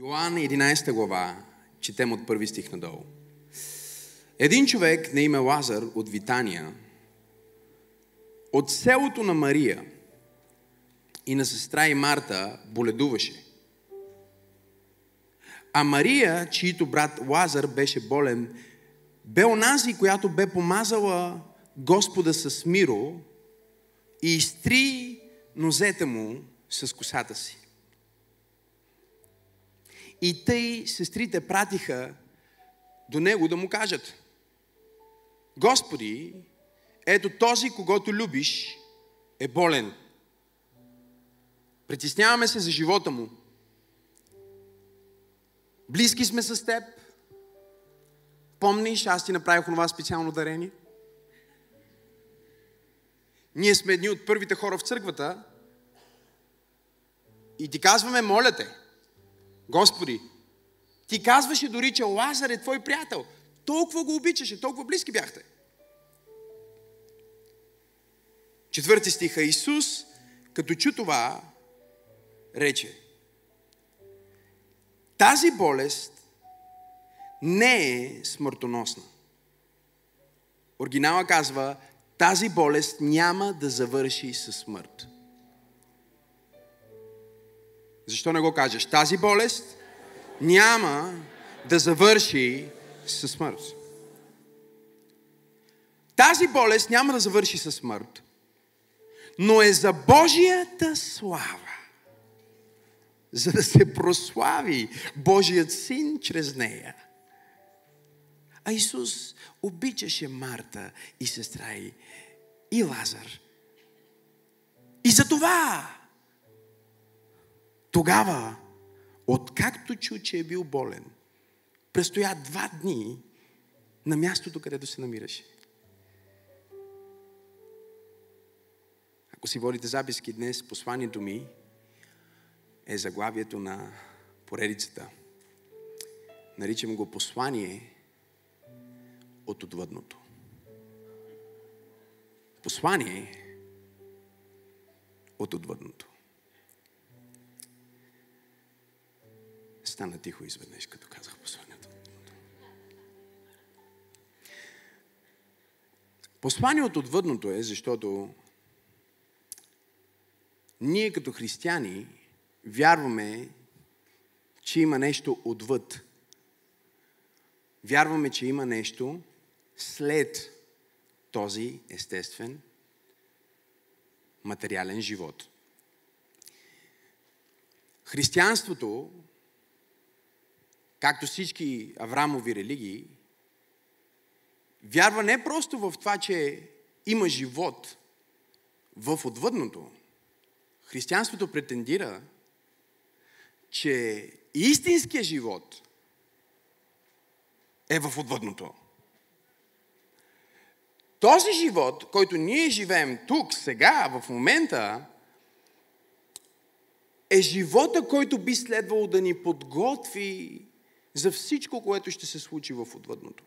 Йоан 11 глава, четем от първи стих надолу. Един човек на име Лазар от Витания, от селото на Мария и на сестра и Марта боледуваше. А Мария, чието брат Лазар беше болен, бе онази, която бе помазала Господа с миро и изтри нозете му с косата си. И тъй сестрите пратиха до него да му кажат Господи, ето този, когато любиш, е болен. Притесняваме се за живота му. Близки сме с теб. Помниш, аз ти направих това специално дарение. Ние сме едни от първите хора в църквата и ти казваме, моля те, Господи, ти казваше дори, че Лазар е твой приятел. Толкова го обичаше, толкова близки бяхте. Четвърти стиха. Исус, като чу това, рече, тази болест не е смъртоносна. Оригинала казва, тази болест няма да завърши със смърт. Защо не го кажеш? Тази болест няма да завърши със смърт. Тази болест няма да завърши със смърт, но е за Божията слава. За да се прослави Божият син чрез нея. А Исус обичаше Марта и сестра й и Лазар. И за това тогава, откакто чу, че е бил болен, престоя два дни на мястото, където се намираше. Ако си водите записки днес, посланието ми е заглавието на поредицата. Наричам го послание от отвъдното. Послание от отвъдното. Стана тихо изведнъж, като казах посланието. Послание от отвъдното е, защото ние като християни вярваме, че има нещо отвъд. Вярваме, че има нещо след този естествен материален живот. Християнството както всички Аврамови религии, вярва не просто в това, че има живот в отвъдното. Християнството претендира, че истинският живот е в отвъдното. Този живот, който ние живеем тук, сега, в момента, е живота, който би следвало да ни подготви за всичко, което ще се случи в отвъдното.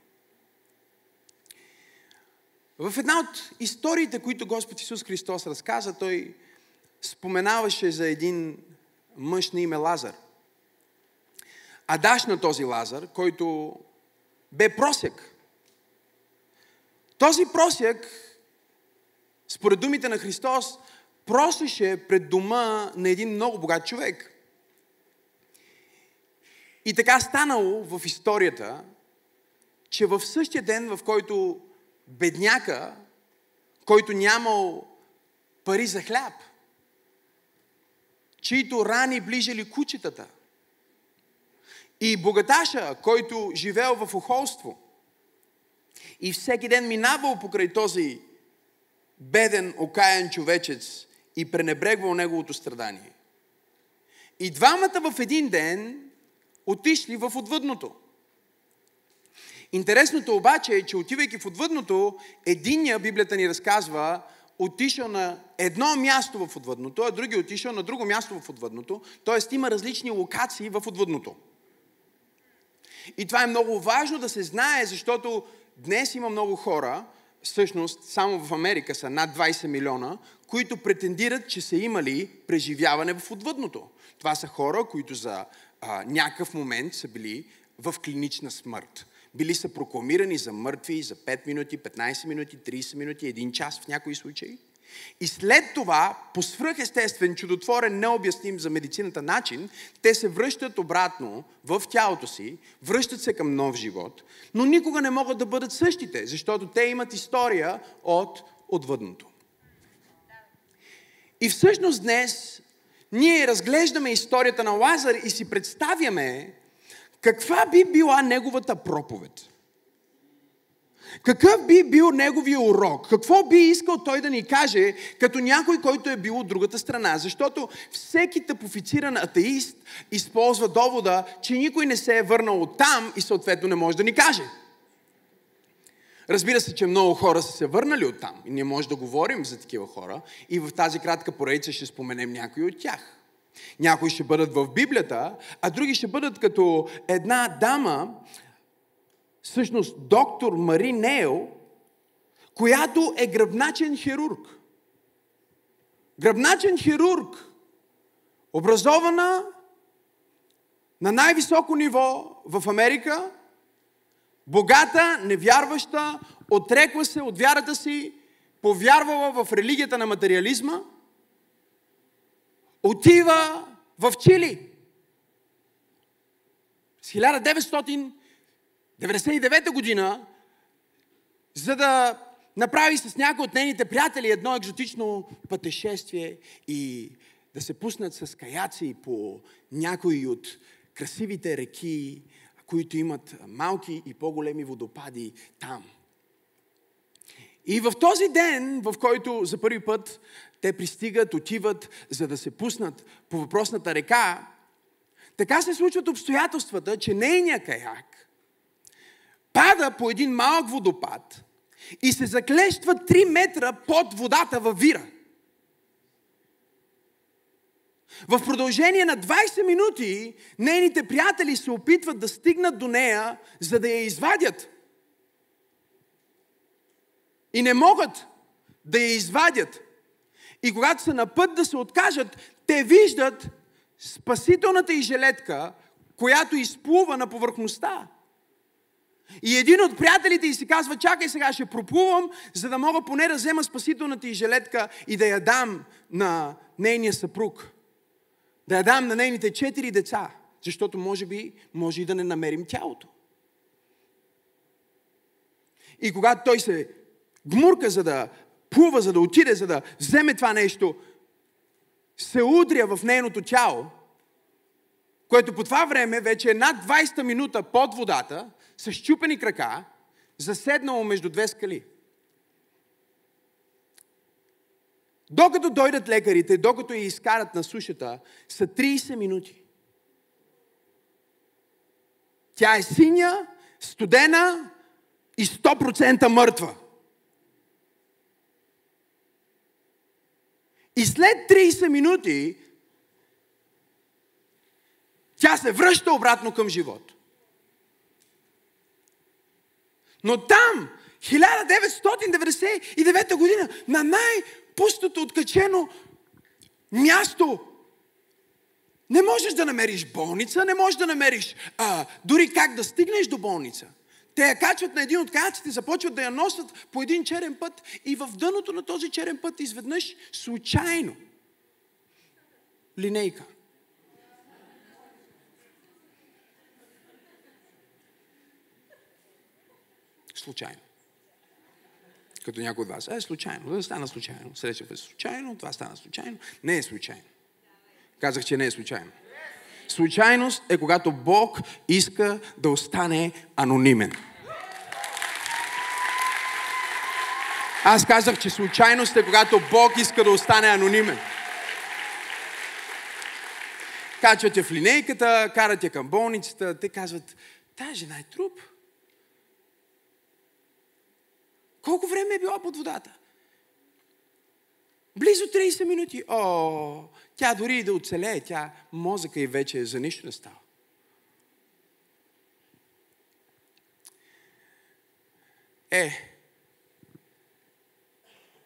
В една от историите, които Господ Исус Христос разказа, той споменаваше за един мъж на име Лазар. А даш на този Лазар, който бе просек. Този просек, според думите на Христос, просеше пред дома на един много богат човек. И така станало в историята, че в същия ден, в който бедняка, който нямал пари за хляб, чието рани ближали кучетата, и богаташа, който живеел в охолство, и всеки ден минавал покрай този беден, окаян човечец и пренебрегвал неговото страдание. И двамата в един ден отишли в отвъдното. Интересното обаче е, че отивайки в отвъдното, единия, Библията ни разказва, отишъл на едно място в отвъдното, а другия отишъл на друго място в отвъдното. Тоест има различни локации в отвъдното. И това е много важно да се знае, защото днес има много хора, всъщност само в Америка са над 20 милиона, които претендират, че са имали преживяване в отвъдното. Това са хора, които за а, някакъв момент са били в клинична смърт. Били са прокламирани за мъртви за 5 минути, 15 минути, 30 минути, 1 час в някои случаи. И след това, по свръхестествен, чудотворен, необясним за медицината начин, те се връщат обратно в тялото си, връщат се към нов живот, но никога не могат да бъдат същите, защото те имат история от отвъдното. И всъщност днес ние разглеждаме историята на Лазар и си представяме каква би била неговата проповед. Какъв би бил неговия урок? Какво би искал той да ни каже като някой, който е бил от другата страна? Защото всеки тъпофициран атеист използва довода, че никой не се е върнал от там и съответно не може да ни каже. Разбира се, че много хора са се върнали от там и ние може да говорим за такива хора и в тази кратка поредица ще споменем някои от тях. Някои ще бъдат в Библията, а други ще бъдат като една дама, всъщност доктор Мари Нейл, която е гръбначен хирург. Гръбначен хирург, образована на най-високо ниво в Америка, богата, невярваща, отрекла се от вярата си, повярвала в религията на материализма, отива в Чили. С 1999 година, за да направи с някои от нейните приятели едно екзотично пътешествие и да се пуснат с каяци по някои от красивите реки, които имат малки и по-големи водопади там. И в този ден, в който за първи път те пристигат, отиват, за да се пуснат по въпросната река, така се случват обстоятелствата, че нейният каяк пада по един малък водопад и се заклещва 3 метра под водата във вира. В продължение на 20 минути нейните приятели се опитват да стигнат до нея, за да я извадят. И не могат да я извадят. И когато са на път да се откажат, те виждат спасителната и жилетка, която изплува на повърхността. И един от приятелите й си казва, чакай сега, ще проплувам, за да мога поне да взема спасителната и жилетка и да я дам на нейния съпруг. Да я дам на нейните четири деца, защото може би може и да не намерим тялото. И когато той се гмурка, за да плува, за да отиде, за да вземе това нещо, се удря в нейното тяло, което по това време вече е над 20 минута под водата, с щупени крака, заседнало между две скали. Докато дойдат лекарите, докато я изкарат на сушата, са 30 минути. Тя е синя, студена и 100% мъртва. И след 30 минути тя се връща обратно към живот. Но там, 1999 година, на най-пустото откачено място, не можеш да намериш болница, не можеш да намериш а, дори как да стигнеш до болница. Те я качват на един от каяците, започват да я носят по един черен път и в дъното на този черен път изведнъж случайно линейка. Случайно. Като някой от вас. Е, случайно. Да стана случайно. Среща се случайно, това стана случайно. Не е случайно. Казах, че не е случайно. Случайност е когато Бог иска да остане анонимен. Аз казах, че случайност е когато Бог иска да остане анонимен. Качвате в линейката, карате към болницата, те казват, тази жена е труп. Колко време е била под водата? Близо 30 минути. О, тя дори и да оцелее, тя мозъка и вече за нищо не става. Е,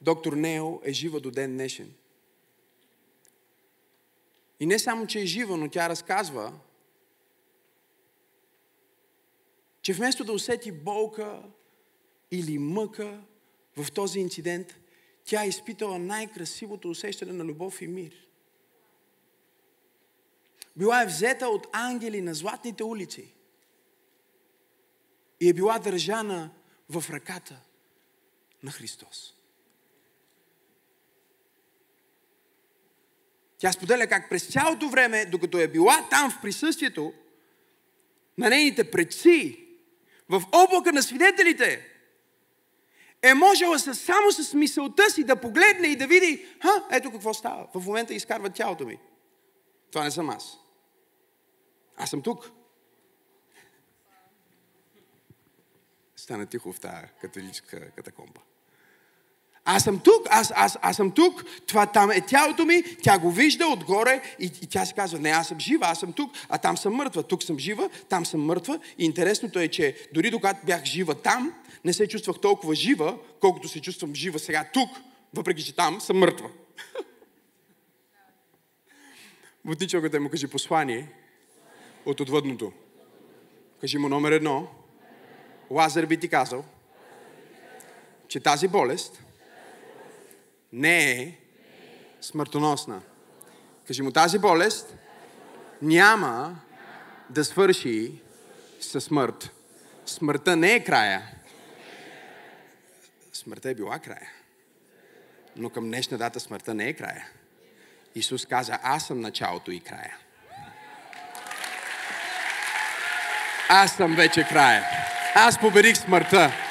доктор Нео е жива до ден днешен. И не само, че е жива, но тя разказва че вместо да усети болка или мъка в този инцидент, тя е изпитала най-красивото усещане на любов и мир. Била е взета от ангели на златните улици и е била държана в ръката на Христос. Тя споделя как през цялото време, докато е била там в присъствието на нейните предци, в облака на свидетелите, е можела само с мисълта си да погледне и да види, ха, ето какво става. В момента изкарват тялото ми. Това не съм аз. Аз съм тук. Стана тихо в тази католическа катакомба. Аз съм тук, аз, аз, аз съм тук, това там е тялото ми, тя го вижда отгоре и, и тя си казва, не, аз съм жива, аз съм тук, а там съм мъртва. Тук съм жива, там съм мъртва. И интересното е, че дори докато бях жива там, не се чувствах толкова жива, колкото се чувствам жива сега тук, въпреки че там съм мъртва. Бутничокът му кажи послание от отвъдното. Кажи му номер едно. Лазар би ти казал, че тази болест не е смъртоносна. Кажи му, тази болест няма да свърши със смърт. Смъртта не е края. Смъртта е била края. Но към днешна дата смъртта не е края. Исус каза, аз съм началото и края. Аз съм вече края. Аз победих смъртта.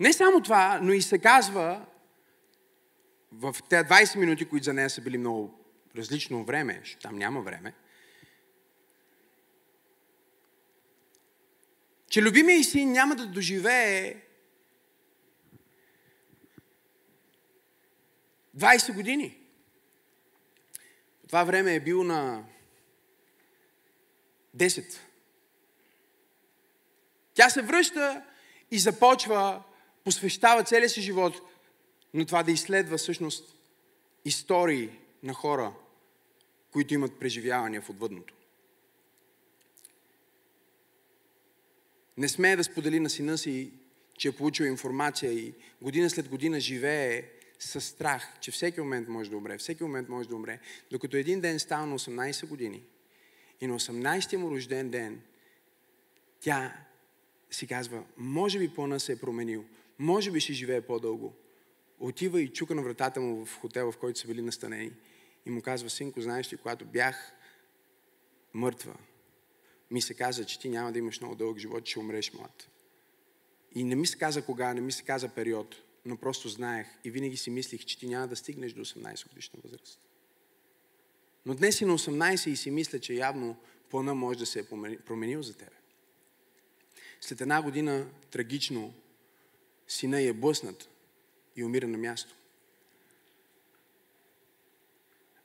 Не само това, но и се казва в тези 20 минути, които за нея са били много различно време, защото там няма време, че любимия син няма да доживее 20 години. Това време е бил на 10. Тя се връща и започва, посвещава целия си живот на това да изследва всъщност истории на хора, които имат преживявания в отвъдното. Не смее да сподели на сина си, че е получил информация и година след година живее със страх, че всеки момент може да умре, всеки момент може да умре, докато един ден става на 18 години и на 18-ти му рожден ден тя си казва, може би плана се е променил, може би ще живее по-дълго. Отива и чука на вратата му в хотел, в който са били настанени и му казва, синко, знаеш ли, когато бях мъртва, ми се каза, че ти няма да имаш много дълъг живот, ще умреш млад. И не ми се каза кога, не ми се каза период, но просто знаех и винаги си мислих, че ти няма да стигнеш до 18 годишна възраст. Но днес си на 18 и си мисля, че явно плана може да се е променил за тебе. След една година трагично сина е блъснат и умира на място.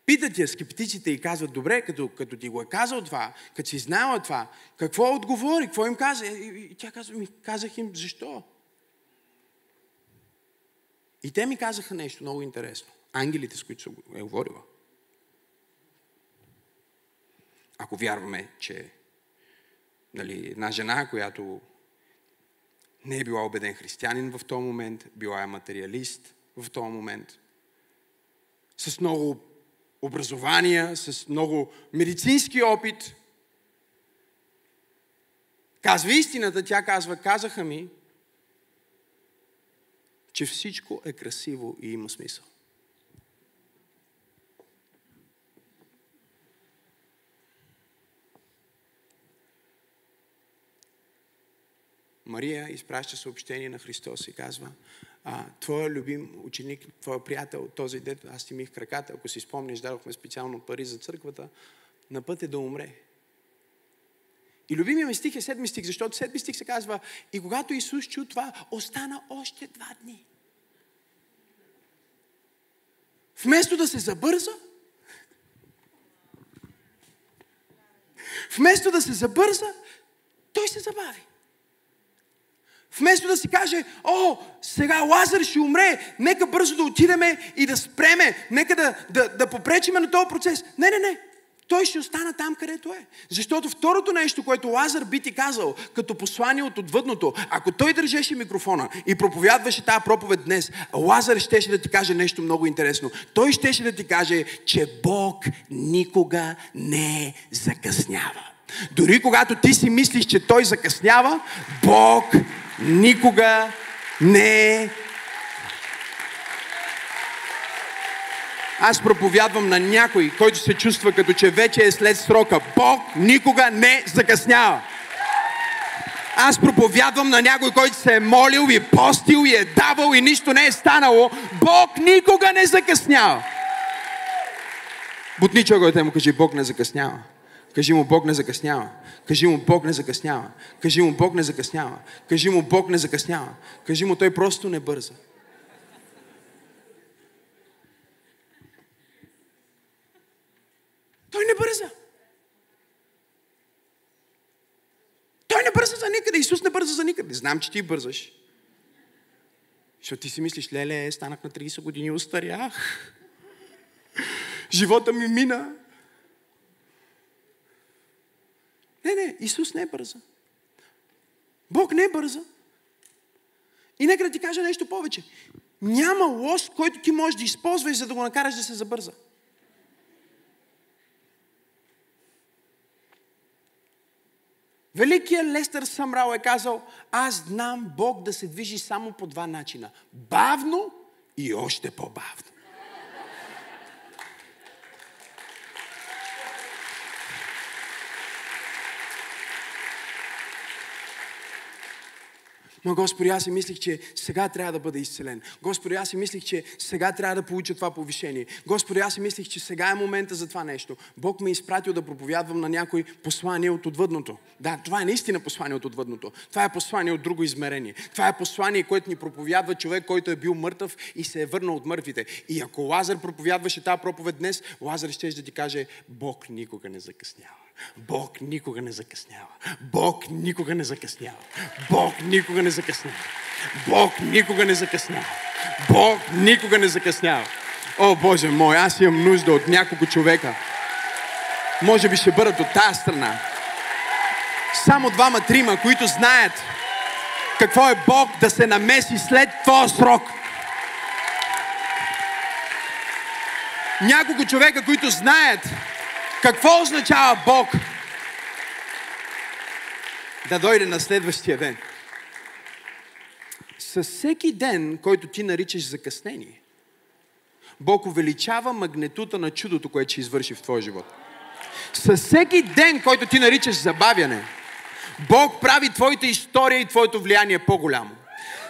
Питат я скептиците и казват, добре, като, като ти го е казал това, като си знала това, какво отговори, какво им каза? И тя казва, ми казах им, защо? И те ми казаха нещо много интересно. Ангелите, с които е говорила. Ако вярваме, че нали, една жена, която не е била убеден християнин в този момент, била е материалист в този момент, с много образования, с много медицински опит. Казва истината, тя казва, казаха ми, че всичко е красиво и има смисъл. Мария изпраща съобщение на Христос и казва, а, твоя любим ученик, твоя приятел, този дет, аз ти мих краката, ако си спомниш, дадохме специално пари за църквата, на път е да умре. И любимия ми стих е седми стих, защото седми стих се казва, и когато Исус чу това, остана още два дни. Вместо да се забърза, вместо да се забърза, той се забави. Вместо да си каже, о, сега Лазар ще умре, нека бързо да отидеме и да спреме, нека да, да, да попречиме на този процес. Не, не, не. Той ще остана там, където е. Защото второто нещо, което Лазар би ти казал, като послание от отвъдното, ако той държеше микрофона и проповядваше тази проповед днес, Лазар щеше да ти каже нещо много интересно. Той щеше да ти каже, че Бог никога не закъснява. Дори когато ти си мислиш, че той закъснява, Бог никога не Аз проповядвам на някой, който се чувства като че вече е след срока. Бог никога не закъснява. Аз проповядвам на някой, който се е молил и постил и е давал и нищо не е станало. Бог никога не закъснява. Бутни човекът му кажи, Бог не закъснява. Кажи му, Бог не закъснява. Кажи му, Бог не закъснява. Кажи му, Бог не закъснява. Кажи му, Бог не закъснява. Кажи му, той просто не бърза. Той не бърза. Той не бърза за никъде. Исус не бърза за никъде. Знам, че ти бързаш. Защото ти си мислиш, леле, станах на 30 години, устарях. Живота ми мина. Не, не, Исус не е бърза. Бог не е бърза. И нека да ти кажа нещо повече. Няма лост, който ти можеш да използваш, за да го накараш да се забърза. Великият Лестър Самрал е казал, аз знам Бог да се движи само по два начина. Бавно и още по-бавно. Но Господи, аз си мислих, че сега трябва да бъда изцелен. Господи, аз си мислих, че сега трябва да получа това повишение. Господи, аз си мислих, че сега е момента за това нещо. Бог ме е изпратил да проповядвам на някой послание от отвъдното. Да, това е наистина послание от отвъдното. Това е послание от друго измерение. Това е послание, което ни проповядва човек, който е бил мъртъв и се е върнал от мъртвите. И ако Лазар проповядваше тази проповед днес, Лазар ще да ти каже, Бог никога не закъснява. Бог никога не закъснява. Бог никога не закъснява. Бог никога не закъснява. Бог никога не закъснява. Бог никога не закъснява. О, Боже мой, аз имам нужда от няколко човека. Може би ще бъдат от тази страна. Само двама-трима, които знаят какво е Бог да се намеси след този срок. Няколко човека, които знаят какво означава Бог да дойде на следващия ден? Със всеки ден, който ти наричаш закъснение, Бог увеличава магнитута на чудото, което ще извърши в твоя живот. Със всеки ден, който ти наричаш забавяне, Бог прави твоята история и твоето влияние по-голямо.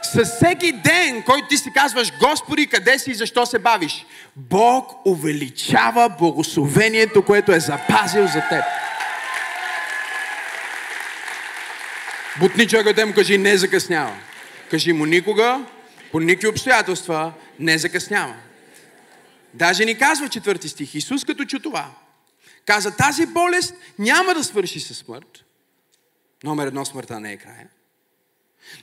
С всеки ден, който ти си казваш, Господи, къде си и защо се бавиш? Бог увеличава благословението, което е запазил за теб. Бутни човекът му кажи, не закъснява. Кажи му никога, по никакви обстоятелства, не закъснява. Даже ни казва четвърти стих. Исус като чу това, каза, тази болест няма да свърши със смърт. Номер едно, смъртта не е края.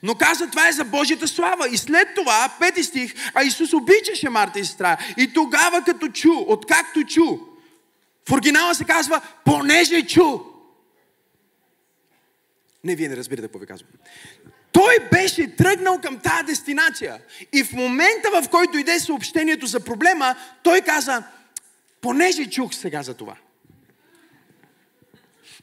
Но каза, това е за Божията слава. И след това, пети стих, а Исус обичаше Марта и сестра. И тогава като чу, откакто чу, в оригинала се казва, понеже чу. Не, вие не разбирате какво ви казвам. Той беше тръгнал към тази дестинация. И в момента, в който иде съобщението за проблема, той каза, понеже чух сега за това.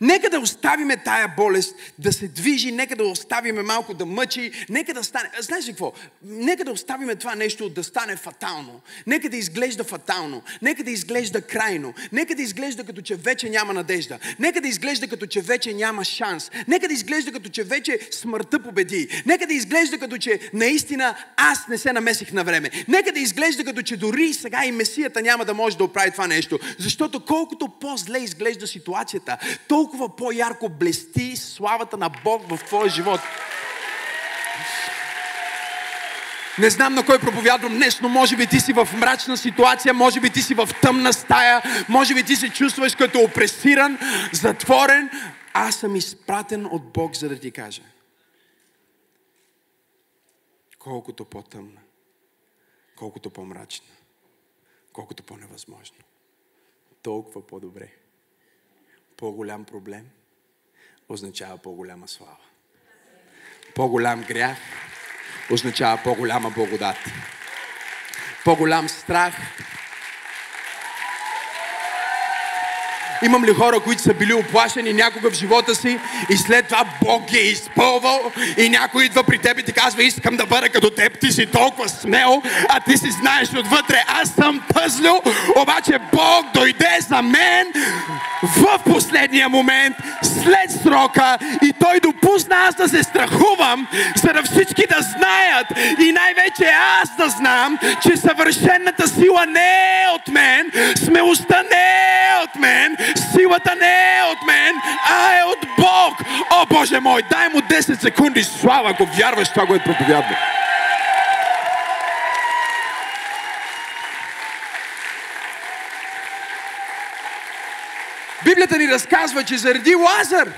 Нека да оставиме тая болест да се движи, нека да оставиме малко да мъчи, нека да стане... Знаеш ли какво? Нека да оставиме това нещо да стане фатално. Нека да изглежда фатално. Нека да изглежда крайно. Нека да изглежда като че вече няма надежда. Нека да изглежда като че вече няма шанс. Нека да изглежда като че вече смъртта победи. Нека да изглежда като че наистина аз не се намесих на време. Нека да изглежда като че дори сега и Месията няма да може да оправи това нещо. Защото колкото по-зле изглежда ситуацията, толкова толкова по-ярко блести славата на Бог в твоя живот. Не знам на кой проповядвам днес, но може би ти си в мрачна ситуация, може би ти си в тъмна стая, може би ти се чувстваш като опресиран, затворен. Аз съм изпратен от Бог, за да ти кажа. колкото по-тъмна, колкото по-мрачна, колкото по-невъзможно, толкова по-добре. По-голям проблем означава по-голяма слава. По-голям грях означава по-голяма благодат. По-голям страх Имам ли хора, които са били оплашени някога в живота си и след това Бог ги е изпълвал и някой идва при теб и ти казва, искам да бъда като теб, ти си толкова смел, а ти си знаеш отвътре, аз съм пъзлил, обаче Бог дойде за мен в последния момент, след срока и Той допусна аз да се страхувам, за да всички да знаят и най-вече аз да знам, че съвършенната сила не е от мен, смелостта не е от мен, Силата не е от мен, а е от Бог. О, Боже мой, дай му 10 секунди слава, ако вярваш това, което проповядва. Библията ни разказва, че заради Лазар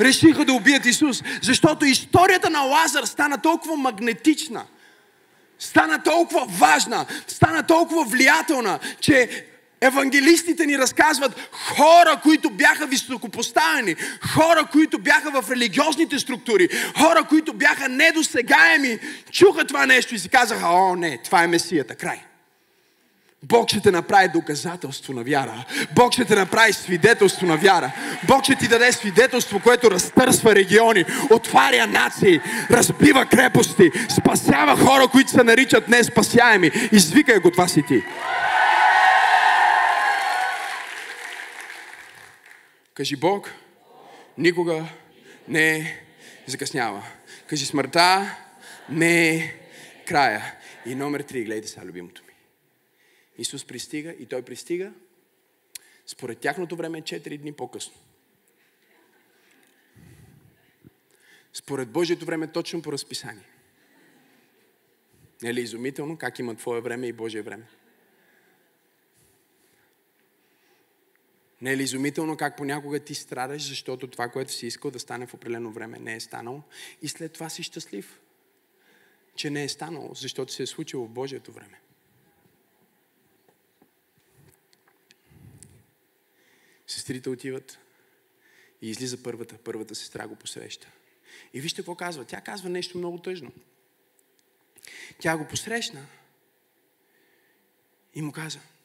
решиха да убият Исус, защото историята на Лазар стана толкова магнетична, стана толкова важна, стана толкова влиятелна, че Евангелистите ни разказват хора, които бяха високопоставени, хора, които бяха в религиозните структури, хора, които бяха недосегаеми, чуха това нещо и си казаха, о не, това е Месията, край. Бог ще те направи доказателство на вяра. Бог ще те направи свидетелство на вяра. Бог ще ти даде свидетелство, което разтърсва региони, отваря нации, разбива крепости, спасява хора, които се наричат неспасяеми. Извикай го, това си ти. Кажи Бог, никога не закъснява. Кажи смъртта не е края. И номер три, гледайте сега любимото ми. Исус пристига и той пристига според тяхното време 4 дни по-късно. Според Божието време точно по разписание. Не е ли изумително как има Твое време и Божие време? Не е ли изумително как понякога ти страдаш, защото това, което си искал да стане в определено време, не е станало и след това си щастлив, че не е станало, защото се е случило в Божието време. Сестрите отиват и излиза първата. Първата сестра го посреща. И вижте какво казва. Тя казва нещо много тъжно. Тя го посрещна и му каза –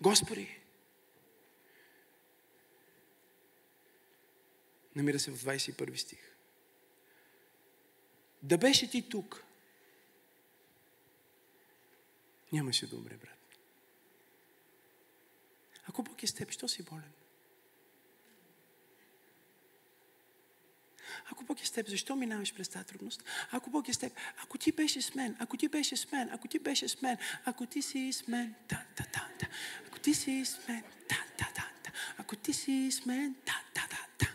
Господи, намира се в 21 стих. Да беше ти тук, нямаше да умре, брат. Ако Бог е с теб, що си болен? Ако Бог е с теб, защо минаваш през тази трудност? Ако Бог е с теб, ако ти беше с мен, ако ти беше с мен, ако ти беше с мен, ако ти си с мен, да, да, да, да. Ако ти си с мен, да, да, да, да. Ако ти си с мен, да, да, да, да.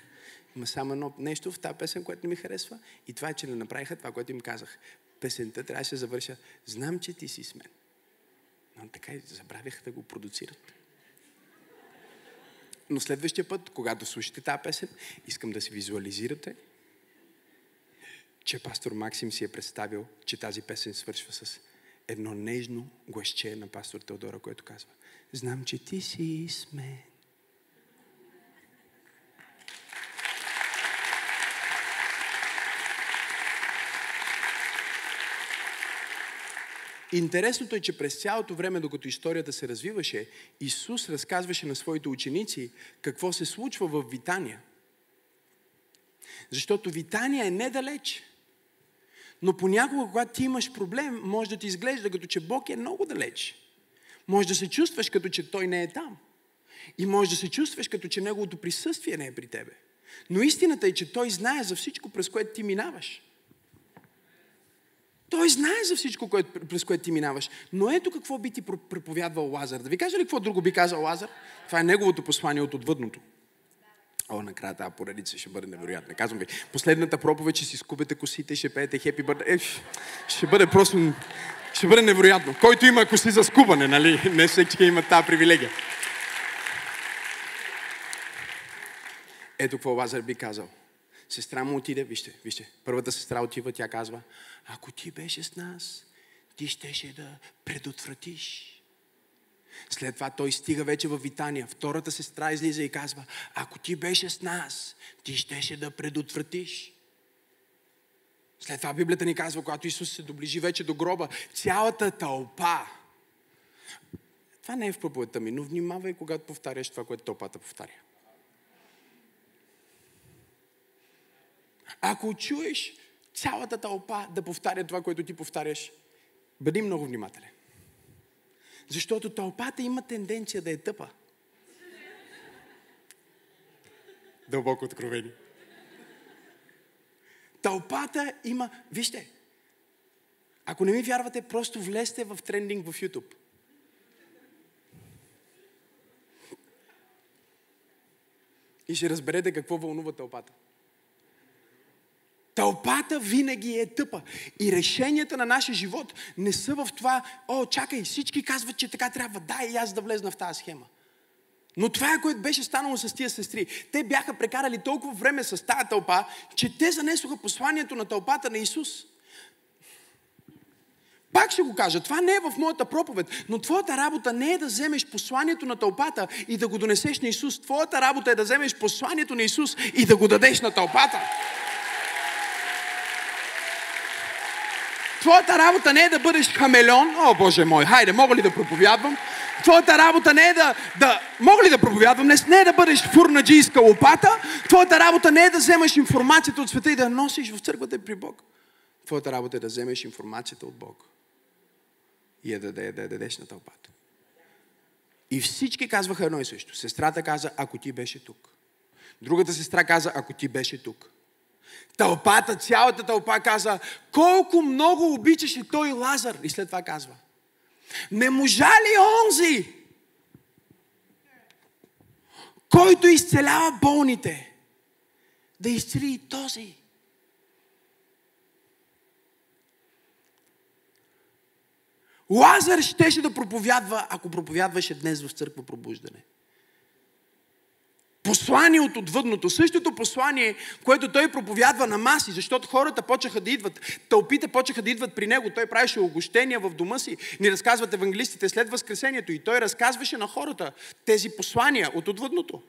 Има само едно нещо в тази песен, което не ми харесва и това е, че не направиха това, което им казах. Песента трябваше да завърша. Знам, че ти си с мен. Но така и забравяха да го продуцират. Но следващия път, когато слушате тази песен, искам да си визуализирате, че пастор Максим си е представил, че тази песен свършва с едно нежно гласче на пастор Теодора, което казва Знам, че ти си с мен. Интересното е, че през цялото време, докато историята се развиваше, Исус разказваше на своите ученици какво се случва в Витания. Защото Витания е недалеч. Но понякога, когато ти имаш проблем, може да ти изглежда като че Бог е много далеч. Може да се чувстваш като че Той не е там. И може да се чувстваш като че Неговото присъствие не е при тебе. Но истината е, че Той знае за всичко, през което ти минаваш. Той знае за всичко, през което ти минаваш. Но ето какво би ти проповядвал Лазар. Да ви кажа ли какво друго би казал Лазар? Това е неговото послание от отвъдното. О, накрая тази поредица ще бъде невероятна. Казвам ви, последната проповед, че си скубете косите, ще пеете хепи бърде. Е, ще бъде просто... Ще бъде невероятно. Който има коси за скубане, нали? Не всеки има тази привилегия. Ето какво Лазар би казал. Сестра му отиде, вижте, вижте. Първата сестра отива, тя казва, ако ти беше с нас, ти щеше да предотвратиш. След това той стига вече в Витания. Втората сестра излиза и казва, ако ти беше с нас, ти щеше да предотвратиш. След това Библията ни казва, когато Исус се доближи вече до гроба, цялата тълпа. Това не е в проповедта ми, но внимавай, когато повтаряш това, което тълпата повтаря. Ако чуеш цялата тълпа да повтаря това, което ти повтаряш, бъди много внимателен. Защото тълпата има тенденция да е тъпа. Дълбоко откровение. Тълпата има... Вижте, ако не ми вярвате, просто влезте в трендинг в YouTube. И ще разберете какво вълнува тълпата. Тълпата винаги е тъпа. И решенията на нашия живот не са в това, о, чакай, всички казват, че така трябва, дай и аз да влезна в тази схема. Но това е което беше станало с тия сестри. Те бяха прекарали толкова време с тази тълпа, че те занесоха посланието на тълпата на Исус. Пак ще го кажа, това не е в моята проповед, но твоята работа не е да вземеш посланието на тълпата и да го донесеш на Исус. Твоята работа е да вземеш посланието на Исус и да го дадеш на тълпата. Твоята работа не е да бъдеш хамелеон. О, Боже мой, хайде, мога ли да проповядвам? Твоята работа не е да, да мога ли да проповядвам? Не, не е да бъдеш фурнаджийска лопата. Твоята работа не е да вземаш информацията от света и да носиш в църквата при Бог. Твоята работа е да вземеш информацията от Бог и я да, да, да дадеш на тълпата. И всички казваха едно и също. Сестрата каза, ако ти беше тук. Другата сестра каза, ако ти беше тук. Тълпата, цялата тълпа каза, колко много обичаше той Лазар. И след това казва, не можа ли онзи, който изцелява болните, да изцели и този? Лазар щеше да проповядва, ако проповядваше днес в църква пробуждане послание от отвъдното. Същото послание, което той проповядва на маси, защото хората почнаха да идват, тълпите почнаха да идват при него. Той правеше огощения в дома си. Ни разказват евангелистите след Възкресението. И той разказваше на хората тези послания от отвъдното.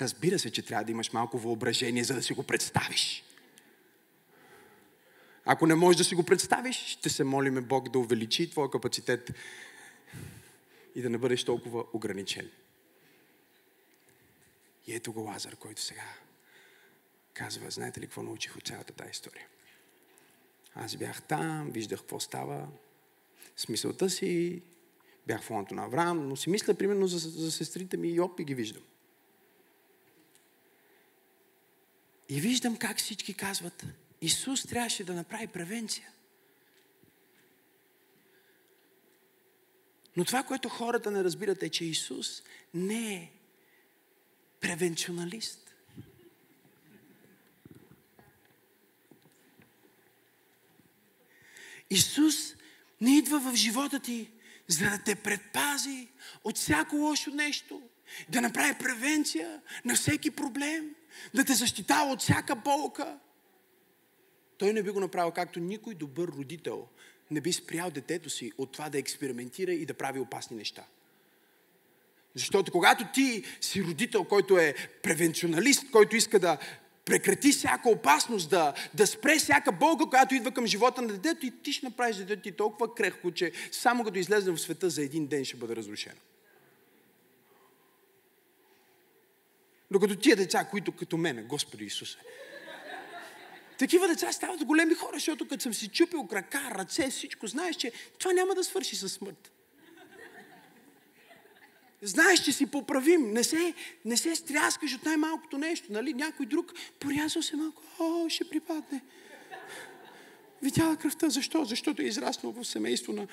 Разбира се, че трябва да имаш малко въображение, за да си го представиш. Ако не можеш да си го представиш, ще се молиме Бог да увеличи твоя капацитет и да не бъдеш толкова ограничен. И ето го Лазар, който сега казва, знаете ли какво научих от цялата тази история? Аз бях там, виждах какво става, смисълта си, бях в лоното на Авраам, но си мисля примерно за, за сестрите ми и опи ги виждам. И виждам как всички казват, Исус трябваше да направи превенция. Но това, което хората не разбират е, че Исус не е превенционалист. Исус не идва в живота ти, за да те предпази от всяко лошо нещо, да направи превенция на всеки проблем, да те защитава от всяка болка. Той не би го направил както никой добър родител не би спрял детето си от това да експериментира и да прави опасни неща. Защото когато ти си родител, който е превенционалист, който иска да прекрати всяка опасност, да, да спре всяка болка, която идва към живота на детето и ти ще направиш детето ти толкова крехко, че само като излезе в света за един ден ще бъде разрушено. Докато тия деца, които като мене, Господи Исусе, такива деца стават големи хора, защото като съм си чупил крака, ръце, всичко, знаеш, че това няма да свърши със смърт. Знаеш, че си поправим. Не се, не се стряскаш от най-малкото нещо. Нали? Някой друг порязал се малко. О, ще припадне. Видяла кръвта. Защо? Защото е израснал в семейство на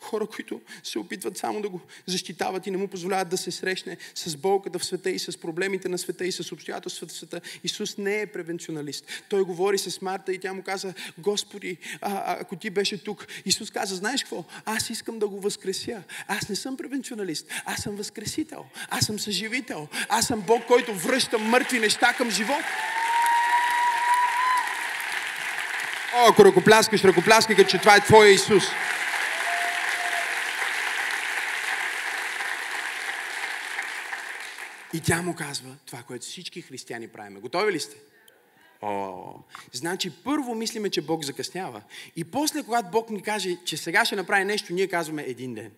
хора, които се опитват само да го защитават и не му позволяват да се срещне с болката в света и с проблемите на света и с обстоятелствата в света. Исус не е превенционалист. Той говори с Марта и тя му каза, Господи, а, ако ти беше тук. Исус каза, знаеш какво? Аз искам да го възкреся. Аз не съм превенционалист. Аз съм възкресител. Аз съм съживител. Аз съм Бог, който връща мъртви неща към живот. О, ако ръкопляскаш, ръкопляскай, като че това е Твоя Исус. И тя му казва това, което всички християни правиме. Готови ли сте? О, значи първо мислиме, че Бог закъснява. И после, когато Бог ни каже, че сега ще направи нещо, ние казваме един ден.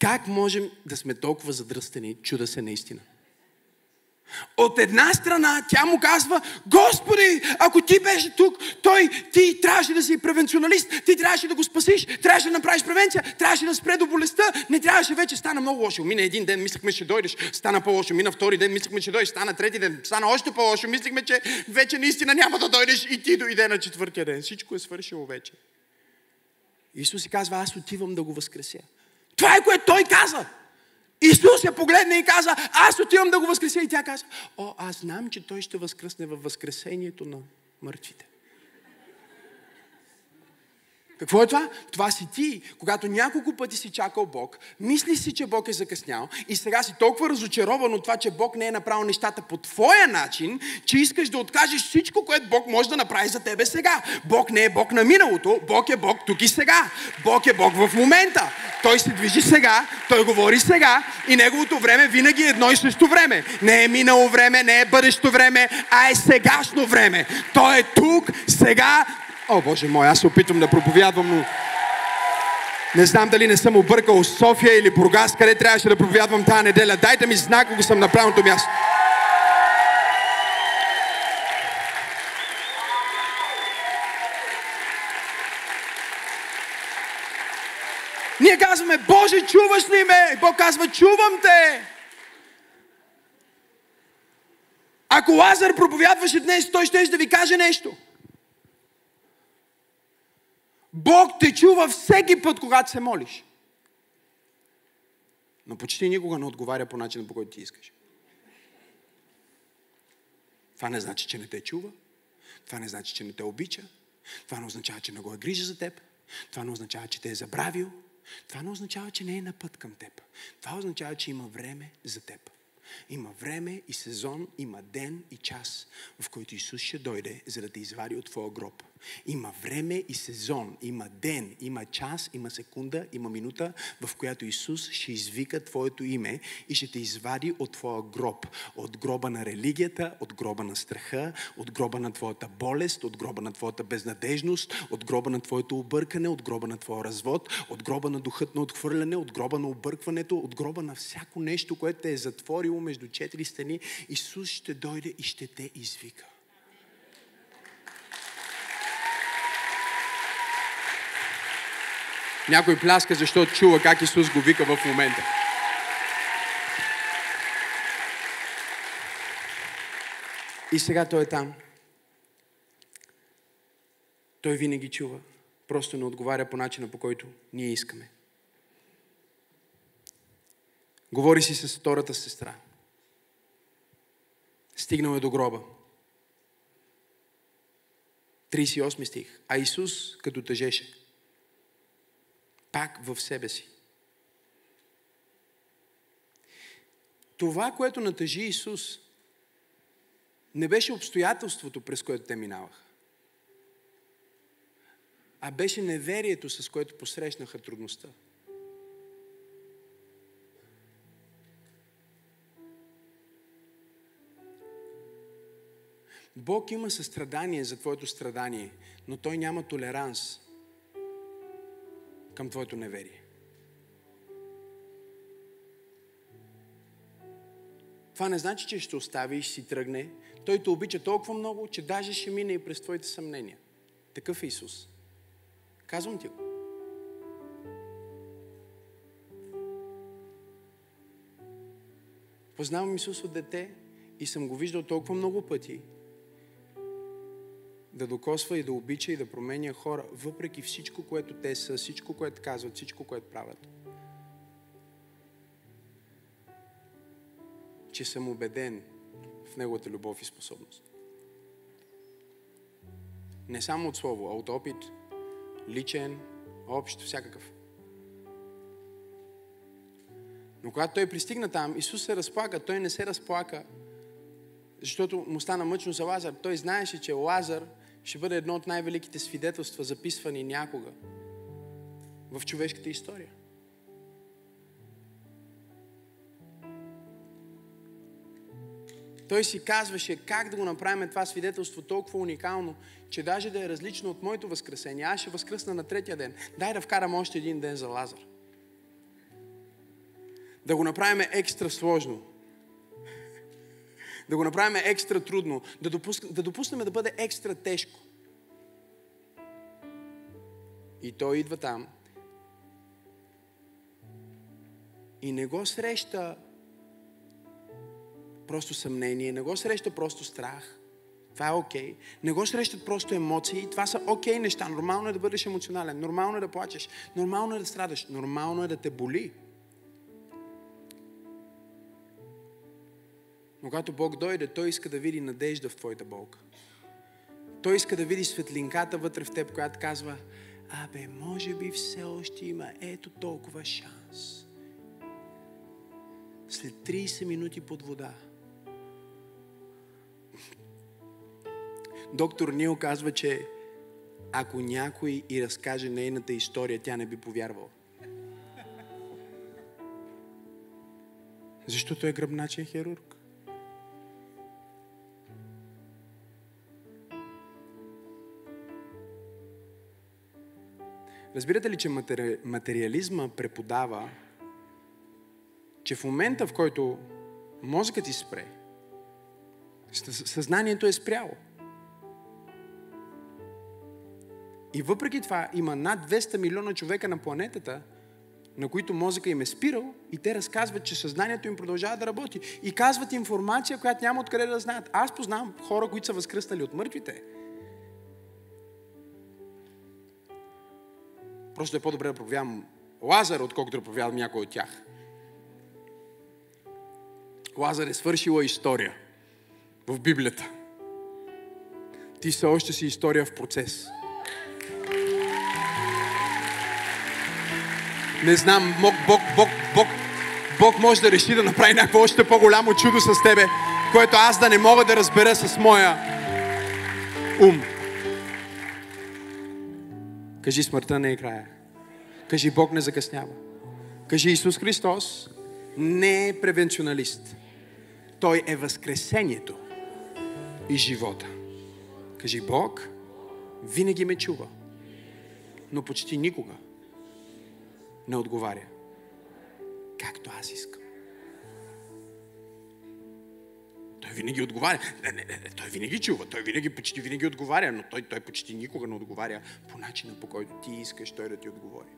Как можем да сме толкова задръстени, чуда се наистина? От една страна тя му казва, Господи, ако ти беше тук, той, ти трябваше да си превенционалист, ти трябваше да го спасиш, трябваше да направиш превенция, трябваше да спре до болестта, не трябваше вече, стана много лошо. Мина един ден, мислехме, че дойдеш, стана по-лошо. Мина втори ден, мислехме, че дойдеш, стана трети ден, стана още по-лошо. Мислехме, че вече наистина няма да дойдеш и ти дойде на четвъртия ден. Всичко е свършило вече. Исус си казва, аз отивам да го възкреся. Това е което той каза. Исус я погледна и каза, аз отивам да го възкреся. И тя каза, о, аз знам, че той ще възкръсне във възкресението на мъртвите. Какво е това? Това си ти, когато няколко пъти си чакал Бог, мислиш си, че Бог е закъснял и сега си толкова разочарован от това, че Бог не е направил нещата по твоя начин, че искаш да откажеш всичко, което Бог може да направи за тебе сега. Бог не е Бог на миналото, Бог е Бог тук и сега. Бог е Бог в момента. Той се движи сега, Той говори сега и Неговото време винаги е едно и също време. Не е минало време, не е бъдещо време, а е сегашно време. Той е тук, сега, О, Боже мой, аз се опитвам да проповядвам, но не знам дали не съм объркал София или Бургас, къде трябваше да проповядвам тази неделя. Дайте ми знак, ако съм на правилното място. Ние казваме, Боже, чуваш ли ме? Бог казва, чувам те. Ако Лазар проповядваше днес, той ще да ви каже нещо. Бог те чува всеки път, когато се молиш. Но почти никога не отговаря по начина, по който ти искаш. Това не значи, че не те чува. Това не значи, че не те обича. Това не означава, че не го е грижа за теб. Това не означава, че те е забравил. Това не означава, че не е на път към теб. Това означава, че има време за теб. Има време и сезон, има ден и час, в който Исус ще дойде, за да те извади от твоя гроб. Има време и сезон, има ден, има час, има секунда, има минута, в която Исус ще извика Твоето име и ще те извади от Твоя гроб. От гроба на религията, от гроба на страха, от гроба на Твоята болест, от гроба на Твоята безнадежност, от гроба на Твоето объркане, от гроба на Твоя развод, от гроба на духът на отхвърляне, от гроба на объркването, от гроба на всяко нещо, което те е затворило между четири стени. Исус ще дойде и ще те извика. Някой пляска, защото чува как Исус го вика в момента. И сега той е там. Той винаги чува. Просто не отговаря по начина, по който ние искаме. Говори си с втората сестра. Стигнал е до гроба. 38 стих. А Исус, като тъжеше, пак в себе си. Това, което натъжи Исус, не беше обстоятелството, през което те минаваха, а беше неверието, с което посрещнаха трудността. Бог има състрадание за твоето страдание, но Той няма толеранс към твоето неверие. Това не значи, че ще остави и ще си тръгне. Той те обича толкова много, че даже ще мине и през твоите съмнения. Такъв е Исус. Казвам ти го. Познавам Исус от дете и съм го виждал толкова много пъти, да докосва и да обича и да променя хора, въпреки всичко, което те са, всичко, което казват, всичко, което правят. Че съм убеден в Неговата любов и способност. Не само от слово, а от опит, личен, общ, всякакъв. Но когато той пристигна там, Исус се разплака. Той не се разплака, защото му стана мъчно за Лазар. Той знаеше, че Лазар ще бъде едно от най-великите свидетелства, записвани някога в човешката история. Той си казваше как да го направим това свидетелство толкова уникално, че даже да е различно от моето възкресение. Аз ще възкръсна на третия ден. Дай да вкарам още един ден за Лазар. Да го направим екстра сложно. Да го направим екстра трудно. Да, допуск... да допуснем да бъде екстра тежко. И той идва там. И не го среща просто съмнение, не го среща просто страх. Това е окей. Okay. Не го срещат просто емоции. Това са окей okay неща. Нормално е да бъдеш емоционален. Нормално е да плачеш. Нормално е да страдаш. Нормално е да те боли. Но когато Бог дойде, Той иска да види надежда в твоята болка. Той иска да види светлинката вътре в теб, която казва, абе, може би все още има ето толкова шанс. След 30 минути под вода, Доктор Нил казва, че ако някой и разкаже нейната история, тя не би повярвала. Защото е гръбначен хирург. Разбирате ли, че матери... материализма преподава, че в момента, в който мозъкът ти спре, съзнанието е спряло. И въпреки това има над 200 милиона човека на планетата, на които мозъка им е спирал и те разказват, че съзнанието им продължава да работи. И казват информация, която няма откъде да знаят. Аз познавам хора, които са възкръснали от мъртвите. Просто е по-добре да проповядам Лазар, отколкото да проповядам някой от тях. Лазар е свършила история в Библията. Ти все още си история в процес. Не знам, Бог, Бог, Бог, Бог, Бог може да реши да направи някакво още по-голямо чудо с тебе, което аз да не мога да разбера с моя ум. Кажи, смъртта не е края. Кажи, Бог не закъснява. Кажи, Исус Христос не е превенционалист. Той е възкресението и живота. Кажи, Бог винаги ме чува, но почти никога не отговаря. Както аз искам. Той винаги отговаря. Не, не, не, той винаги чува, той винаги, почти винаги отговаря, но той, той почти никога не отговаря по начина, по който ти искаш той да ти отговори.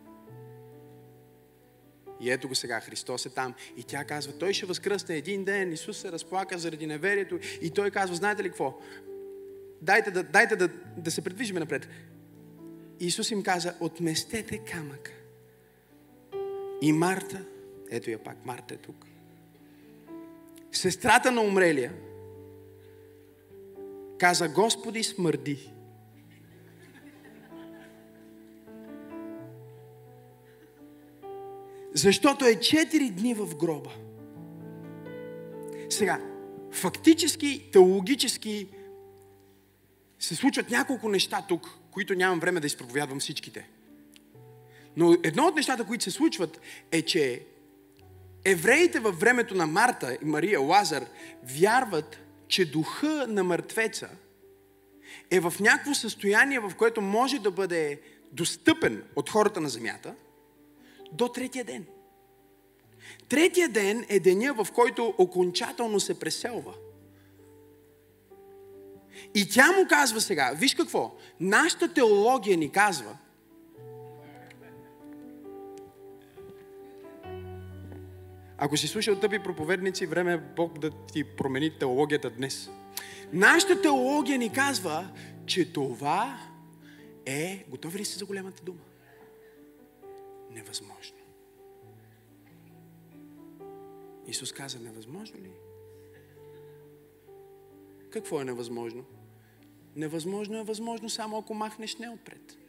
И ето го сега, Христос е там. И тя казва, той ще възкръсне един ден. Исус се разплака заради неверието. И той казва, знаете ли какво? Дайте да, дайте да, да се предвижим напред. Исус им каза, отместете камъка. И Марта, ето я пак, Марта е тук. Сестрата на умрелия каза, Господи, смърди. Защото е 4 дни в гроба. Сега, фактически, теологически се случват няколко неща тук, които нямам време да изпроповядвам всичките. Но едно от нещата, които се случват, е, че евреите във времето на Марта и Мария Лазар вярват, че духа на мъртвеца е в някакво състояние, в което може да бъде достъпен от хората на земята до третия ден. Третия ден е деня, в който окончателно се преселва. И тя му казва сега, виж какво, нашата теология ни казва, Ако си слушал тъпи проповедници, време е Бог да ти промени теологията днес. Нашата теология ни казва, че това е... Готови ли сте за голямата дума? Невъзможно. Исус каза, невъзможно ли? Какво е невъзможно? Невъзможно е възможно само ако махнеш не отпред.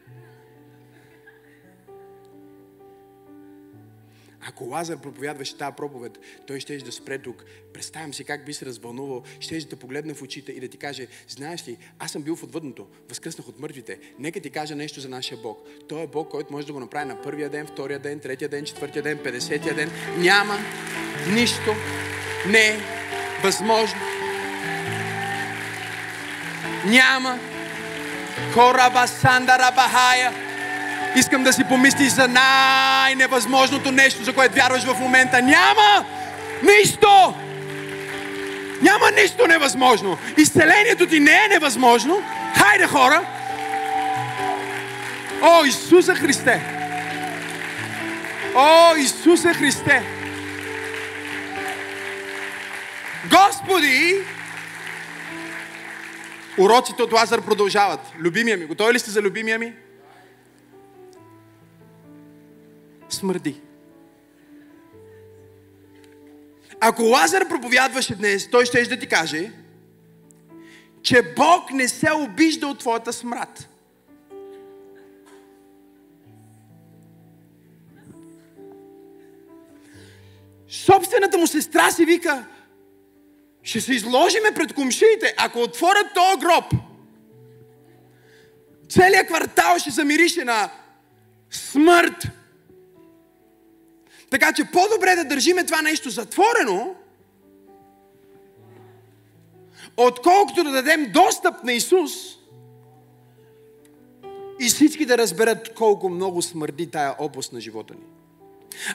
Ако Лазар проповядваше тази проповед, той ще да спре тук. Представям си как би се развълнувал, ще да погледне в очите и да ти каже, знаеш ли, аз съм бил в отвъдното, възкръснах от мъртвите. Нека ти кажа нещо за нашия Бог. Той е Бог, който може да го направи на първия ден, втория ден, третия ден, четвъртия ден, 50 ден. Няма нищо не е възможно. Няма. Кораба Сандара Бахая. Искам да си помислиш за най-невъзможното нещо, за което вярваш в момента. Няма нищо! Няма нищо невъзможно. Изцелението ти не е невъзможно. Хайде, хора! О, Исуса Христе! О, Исуса Христе! Господи! Уроците от Лазар продължават. Любимия ми. Готови ли сте за любимия ми? Смърди. Ако Лазар проповядваше днес, той ще да ти каже, че Бог не се обижда от твоята смрад. Собствената му сестра си вика, ще се изложиме пред комшиите, ако отворят този гроб. Целият квартал ще замирише на смърт. Така че по-добре да държиме това нещо затворено, отколкото да дадем достъп на Исус и всички да разберат колко много смърди тая област на живота ни.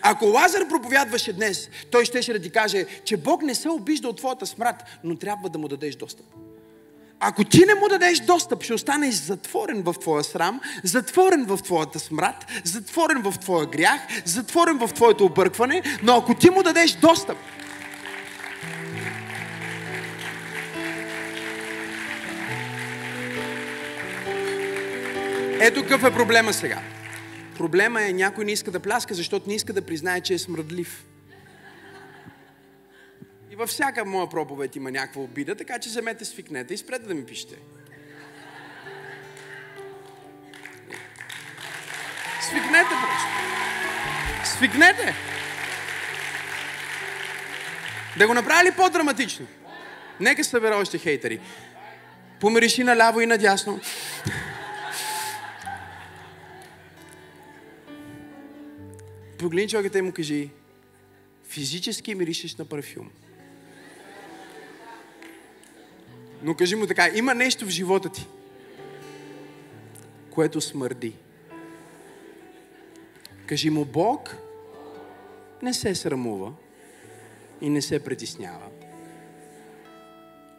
Ако Лазар проповядваше днес, той щеше да ти каже, че Бог не се обижда от твоята смрад, но трябва да му дадеш достъп. Ако ти не му дадеш достъп, ще останеш затворен в твоя срам, затворен в твоята смрад, затворен в твоя грях, затворен в твоето объркване, но ако ти му дадеш достъп, Ето какъв е проблема сега. Проблема е някой не иска да пляска, защото не иска да признае, че е смръдлив във всяка моя проповед има някаква обида, така че вземете, свикнете и спрете да ми пишете. Свикнете просто. Свикнете. Да го направи по-драматично? Нека събера още хейтери. Помириши наляво и надясно. Погледни човеката и му кажи, физически миришеш на парфюм. Но кажи му така, има нещо в живота ти, което смърди. Кажи му, Бог не се срамува и не се притеснява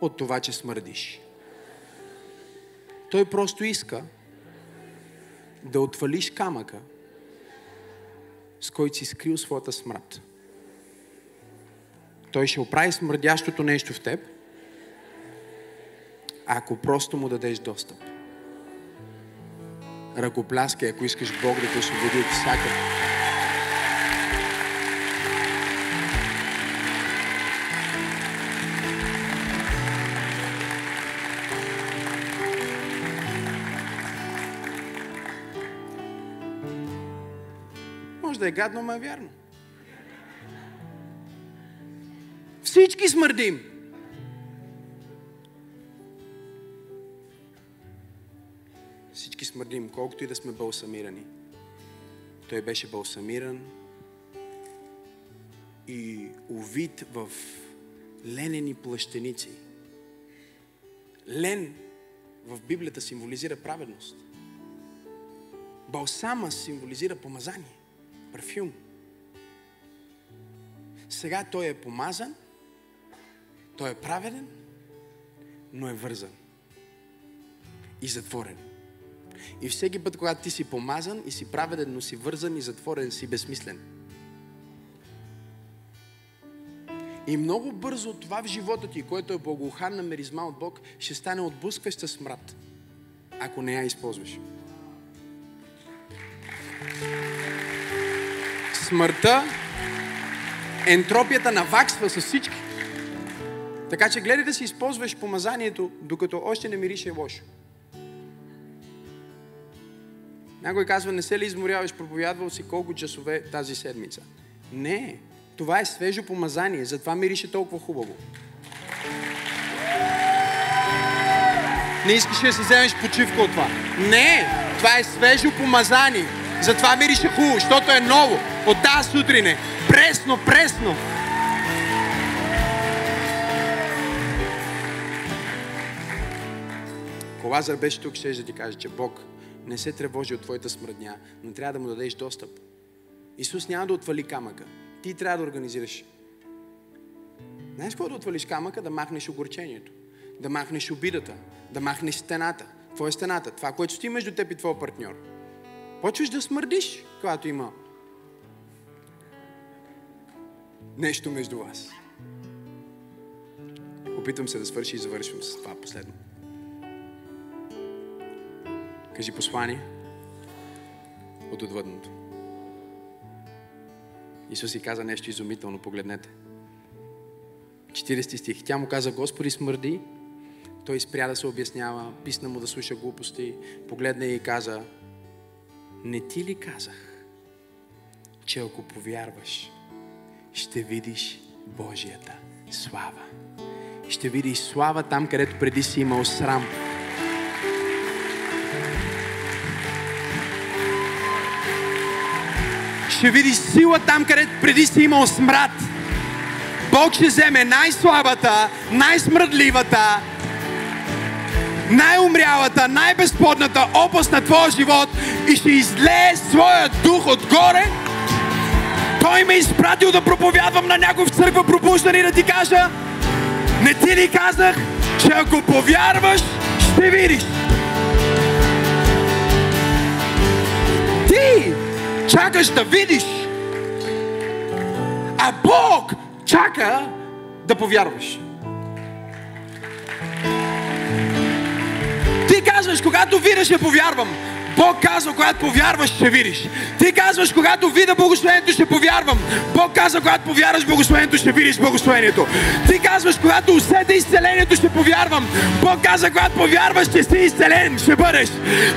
от това, че смърдиш. Той просто иска да отвалиш камъка, с който си скрил своята смрад. Той ще оправи смърдящото нещо в теб – ако просто му дадеш достъп. Ръкопляскай, ако искаш Бог да те освободи от всяка. Може да е гадно, но е вярно. Всички смърдим. Смърдим, колкото и да сме балсамирани. Той беше балсамиран и увит в ленени плащеници. Лен в Библията символизира праведност. Балсама символизира помазание, парфюм. Сега той е помазан, той е праведен, но е вързан и затворен. И всеки път, когато ти си помазан и си праведен, но си вързан и затворен, си безсмислен. И много бързо това в живота ти, което е благоуханна меризма от Бог, ще стане отблъскваща смрад. ако не я използваш. Смъртта, ентропията наваксва с всички. Така че гледай да си използваш помазанието, докато още не мирише лошо. Някой казва, не се ли изморяваш, проповядвал си колко часове тази седмица. Не, това е свежо помазание, затова мирише толкова хубаво. Не искаш да си вземеш почивка от това. Не, това е свежо помазание. Затова мирише хубаво, защото е ново. От тази сутрин е. Пресно, пресно. Ако Лазар беше тук, ще да ти каже, че Бог не се тревожи от твоята смърдня, но трябва да му дадеш достъп. Исус няма да отвали камъка. Ти трябва да организираш. Знаеш какво да отвалиш камъка? Да махнеш огорчението. Да махнеш обидата. Да махнеш стената. Какво е стената? Това, което стои между теб и твоя партньор. Почваш да смърдиш, когато има нещо между вас. Опитвам се да свърши и завършвам с това последно. Кажи послание от отвъдното. Исус си каза нещо изумително, погледнете. 40 стих. Тя му каза, Господи, смърди. Той спря да се обяснява, писна му да слуша глупости, погледна и каза, не ти ли казах, че ако повярваш, ще видиш Божията слава. Ще видиш слава там, където преди си имал срам. Ще видиш сила там, където преди си имал смрад. Бог ще вземе най-слабата, най-смръдливата, най-умрялата, най-безплодната област на твоя живот и ще излее своя дух отгоре. Той ме е изпратил да проповядвам на някой в църква пробуждане и да ти кажа, не ти ли казах, че ако повярваш, ще видиш. Ти чакаш да видиш, а Бог чака да повярваш. Ти казваш, когато видя, ще повярвам. Бог казва, когато повярваш, ще видиш. Ти казваш, когато видя благословението, ще повярвам. Бог казва, когато повярваш благословението, ще видиш благословението. Ти казваш, когато усетя изцелението, ще повярвам. Бог казва, когато повярваш, ще си изцелен, ще бъдеш.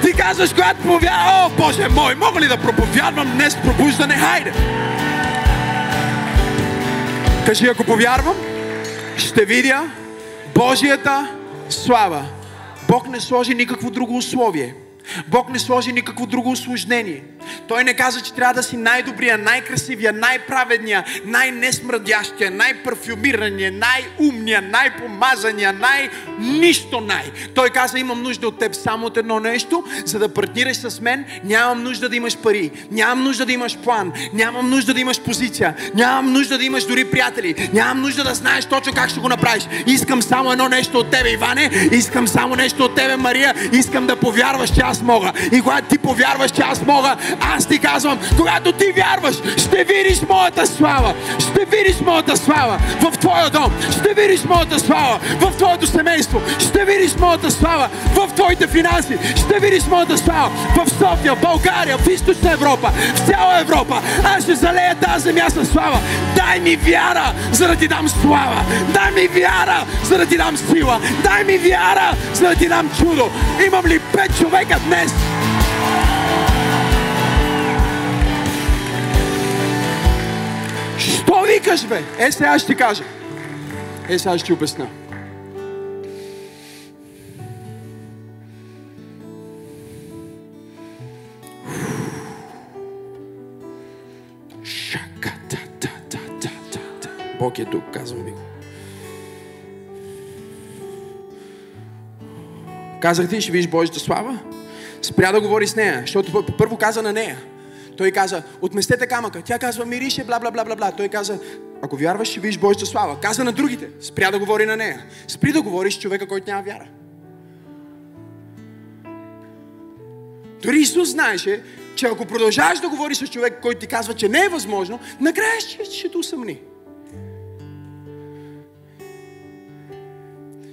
Ти казваш, когато повярваш, о, Боже мой, мога ли да проповядвам днес пробуждане? Хайде! Кажи, ако повярвам, ще видя Божията слава. Бог не сложи никакво друго условие. Бог не сложи никакво друго осложнение. Той не каза, че трябва да си най-добрия, най-красивия, най-праведния, най-несмърдящия, най-парфюмирания, най-умния, най-помазания, най-нищо най. Той каза, имам нужда от теб само от едно нещо, за да партнираш с мен, нямам нужда да имаш пари, нямам нужда да имаш план, нямам нужда да имаш позиция, нямам нужда да имаш дори приятели, нямам нужда да знаеш точно как ще го направиш. Искам само едно нещо от тебе, Иване, искам само нещо от тебе, Мария, искам да повярваш, че аз мога. И когато ти повярваш, че аз мога, аз ти казвам, когато ти вярваш, ще видиш моята слава. Ще видиш моята слава в твоя дом. Ще видиш моята слава в твоето семейство. Ще видиш моята слава в твоите финанси. Ще видиш моята слава в София, България, в Източна Европа, в цяла Европа. Аз ще залея тази земя с слава. Дай ми вяра, за да ти дам слава. Дай ми вяра, за да ти дам сила. Дай ми вяра, за да ти дам чудо. Имам ли пет човека днес, Що викаш, бе? Е, сега ще ти кажа. Е, сега ще ти обясна. Бог е тук, казвам ви. Казах ти, ще видиш Божията слава. Спря да говори с нея, защото първо каза на нея. Той каза, отместете камъка. Тя казва, мирише, бла, бла, бла, бла, бла. Той каза, ако вярваш, ще видиш Божията слава. Каза на другите, спря да говори на нея. Спри да говориш човека, който няма вяра. Дори Исус знаеше, че ако продължаваш да говориш с човек, който ти казва, че не е възможно, накрая ще, ще те усъмни.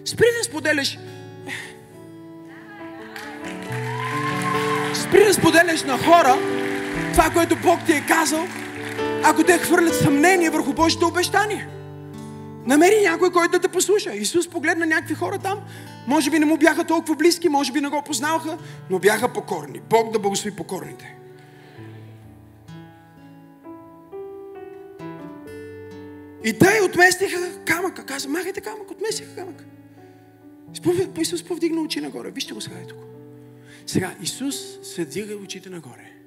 Спри да споделяш Спри да споделяш на хора това, което Бог ти е казал, ако те хвърлят съмнение върху Божите обещания. Намери някой, който да те послуша. Исус погледна някакви хора там. Може би не му бяха толкова близки, може би не го познаваха, но бяха покорни. Бог да благослови покорните. И те отместиха камъка. Каза, махайте камък, отместиха камък. Исус повдигна очи нагоре. Вижте го сега е тук. Сега, Исус се дига очите нагоре.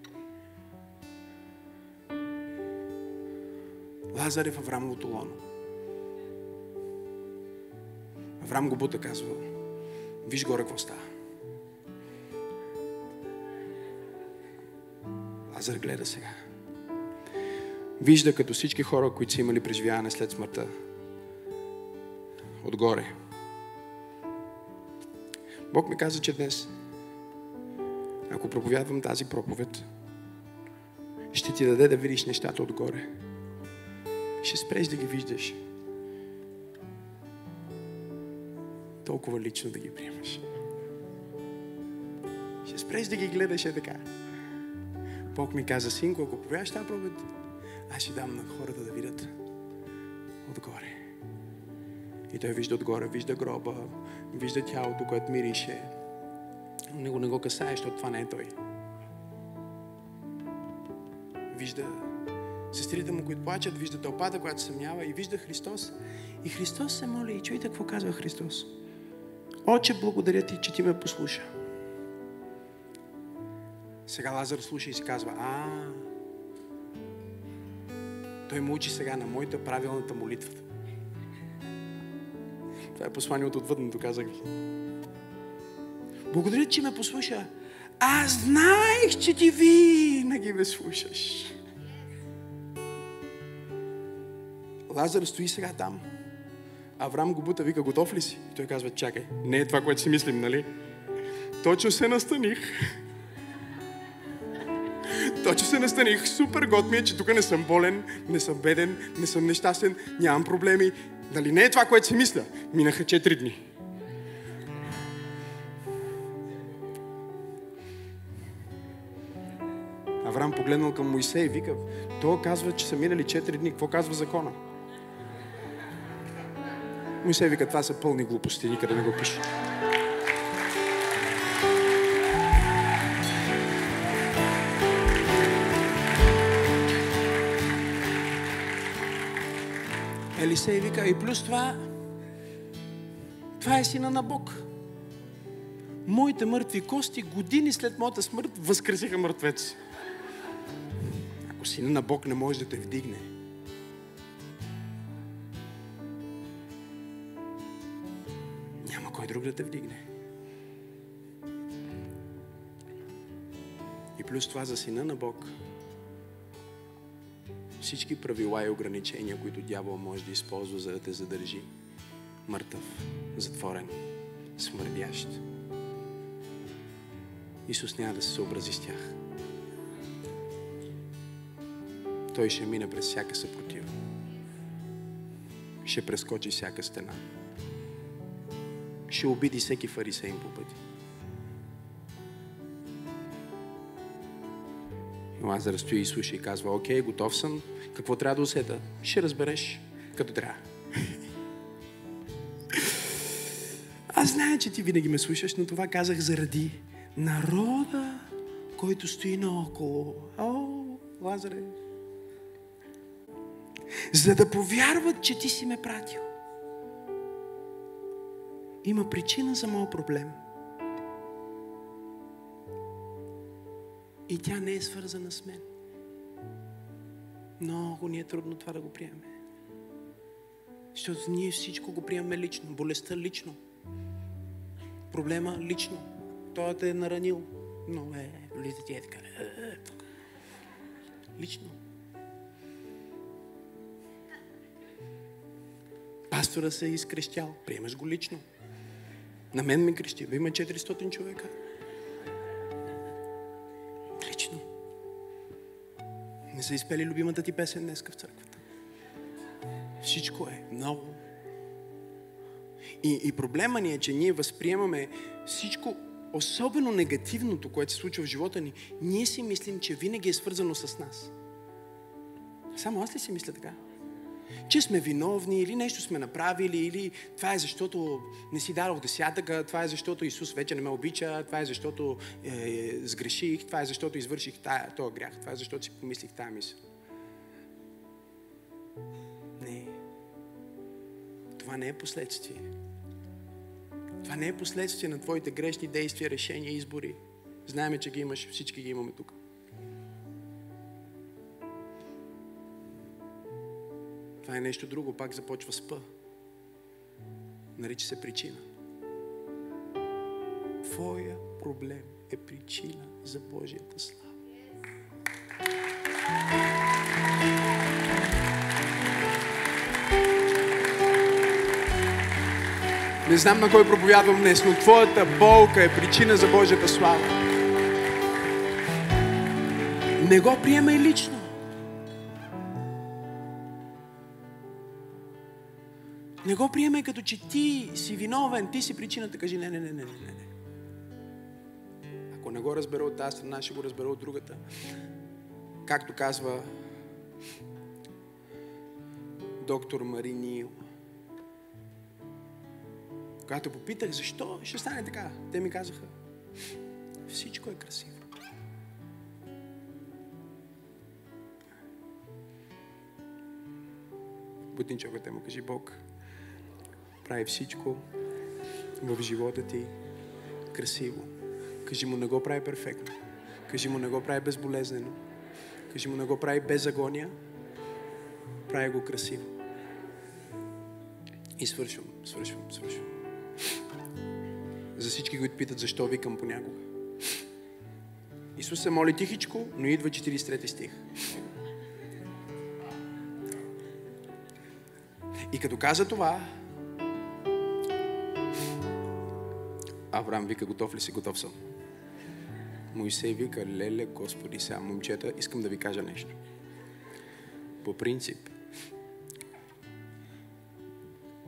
Лазар е в Аврамовото лоно. Аврам го бута казва, виж горе какво става. Лазар гледа сега. Вижда като всички хора, които са имали преживяване след смъртта. Отгоре. Бог ми каза, че днес, ако проповядвам тази проповед, ще ти даде да видиш нещата отгоре. Ще спреш да ги виждаш. Толкова лично да ги приемаш. Ще спреш да ги гледаш е така. Бог ми каза, синко, ако проповядаш тази проповед, аз ще дам на хората да видят отгоре. И той вижда отгоре, вижда гроба, вижда тялото, което мирише. Него не го касае, защото това не е той. Вижда сестрите му, които плачат, вижда тълпата, която съмнява и вижда Христос. И Христос се моли. И чуйте какво казва Христос. Отче, благодаря ти, че ти ме послуша. Сега Лазар слуша и си казва, а, той му учи сега на моята правилната молитва. Това е послание от отвъдното, казах ви. Благодаря, че ме послуша. Аз знаех, че ти винаги ме слушаш. Лазар стои сега там. Аврам го бута, вика, готов ли си? И той казва, чакай, не е това, което си мислим, нали? Точно се настаних. Точно се настаних. Супер год ми е, че тук не съм болен, не съм беден, не съм нещастен, нямам проблеми. Дали не е това, което си мисля? Минаха 4 дни. Авраам погледнал към Моисей и вика, той казва, че са минали 4 дни. Какво казва закона? Моисей вика, това са пълни глупости, никъде не го пише. Елисей вика, и плюс това, това е сина на Бог. Моите мъртви кости години след моята смърт възкресиха мъртвец. Ако сина на Бог не може да те вдигне, да те вдигне. И плюс това за сина на Бог, всички правила и ограничения, които дявол може да използва, за да те задържи мъртъв, затворен, смърдящ. Исус няма да се съобрази с тях. Той ще мине през всяка съпротива. Ще прескочи всяка стена. Ще обиди всеки фарисеин по пъти. Лазар стои и слуша и казва, окей, готов съм. Какво трябва да усета? Ще разбереш, като трябва. Аз зная, че ти винаги ме слушаш, но това казах заради народа, който стои наоколо. О, Лазаре. За да повярват, че ти си ме пратил. Има причина за моят проблем. И тя не е свързана с мен. Много ни е трудно това да го приемем. Защото ние всичко го приемаме лично. Болестта лично. Проблема лично. Той те е наранил. Но е, влиза ти е така. Е, е, лично. Пастора се е изкрещял. Приемаш го лично. На мен ме крещи. Има 400 човека. Лично. Не са изпели любимата ти песен днес в църквата. Всичко е много. И, и проблема ни е, че ние възприемаме всичко особено негативното, което се случва в живота ни, ние си мислим, че винаги е свързано с нас. Само аз ли си мисля така? Че сме виновни или нещо сме направили, или това е защото не си дадох десятъка, това е защото Исус вече не ме обича, това е защото е, сгреших, това е защото извърших този грях, това е защото си помислих тая мисъл. Не. Това не е последствие. Това не е последствие на твоите грешни действия, решения, избори. Знаеме, че ги имаш, всички ги имаме тук. Това е нещо друго, пак започва с П. Нарича се причина. Твоя проблем е причина за Божията слава. Не знам на кой проповядвам днес, но твоята болка е причина за Божията слава. Не го приемай лично. Не го приемай като че ти си виновен, ти си причината. Кажи не, не, не, не, не, не. Ако не го разбера от тази страна, ще го разбера от другата. Както казва доктор Мари Нил. Когато попитах защо ще стане така, те ми казаха, всичко е красиво. Бутни човекът му кажи Бог, прави всичко в живота ти красиво. Кажи му, не го прави перфектно. Кажи му, не го прави безболезнено. Кажи му, не го прави без агония. Прави го красиво. И свършвам, свършвам, свършвам. За всички, които питат защо викам понякога. Исус се моли тихичко, но идва 43 стих. И като каза това, Авраам вика, готов ли си? Готов съм. Моисей вика, леле, Господи, сега, момчета, искам да ви кажа нещо. По принцип,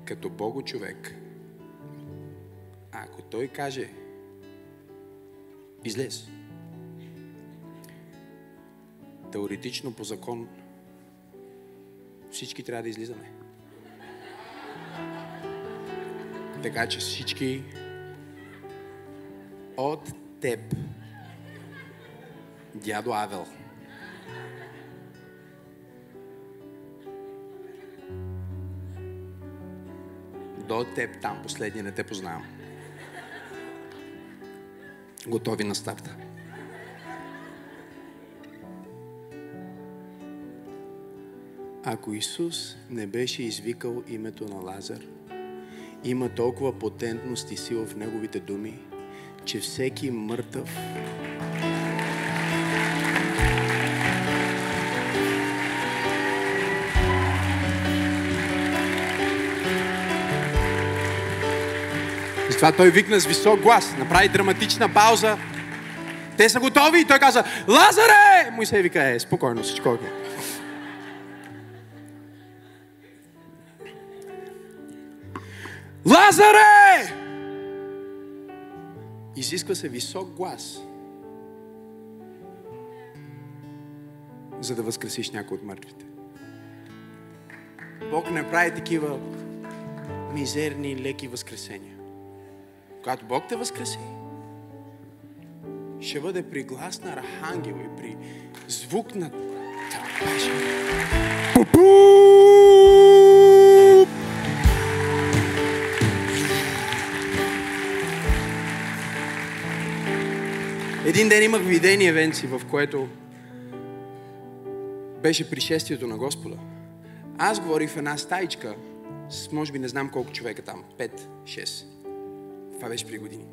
като Бого човек, ако той каже, излез, теоретично по закон, всички трябва да излизаме. Така че всички от теб, дядо Авел. До теб там, последния не те познавам. Готови на старта. Ако Исус не беше извикал името на Лазар, има толкова потентност и сила в Неговите думи, че всеки мъртъв Затова той викна с висок глас, направи драматична пауза. Те са готови и той каза, Лазаре! Моисей вика, е, спокойно, всичко окей. Лазаре! Изисква се висок глас, за да възкресиш някой от мъртвите. Бог не прави такива мизерни, леки възкресения. Когато Бог те възкреси, ще бъде при глас на архангел и при звук на тълпежа. Един ден имах видение, Венци, в което беше пришествието на Господа. Аз говорих в една стаичка с, може би, не знам колко човека там, 5-6. Това беше при години.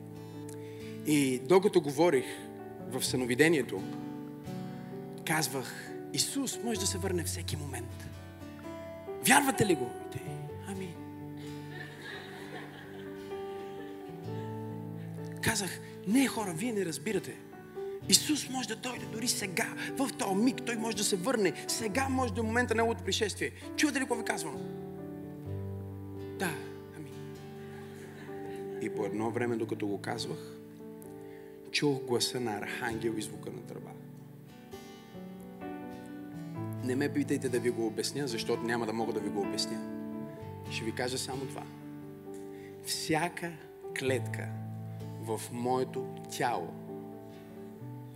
И докато говорих в съновидението, казвах, Исус може да се върне всеки момент. Вярвате ли го? Ами. Казах, не хора, вие не разбирате. Исус може да дойде дори сега, в този миг. Той може да се върне. Сега може е момента на неговото пришествие. Чувате ли какво ви казвам? Да, ами. И по едно време, докато го казвах, чух гласа на архангел и звука на тръба. Не ме питайте да ви го обясня, защото няма да мога да ви го обясня. Ще ви кажа само това. Всяка клетка в моето тяло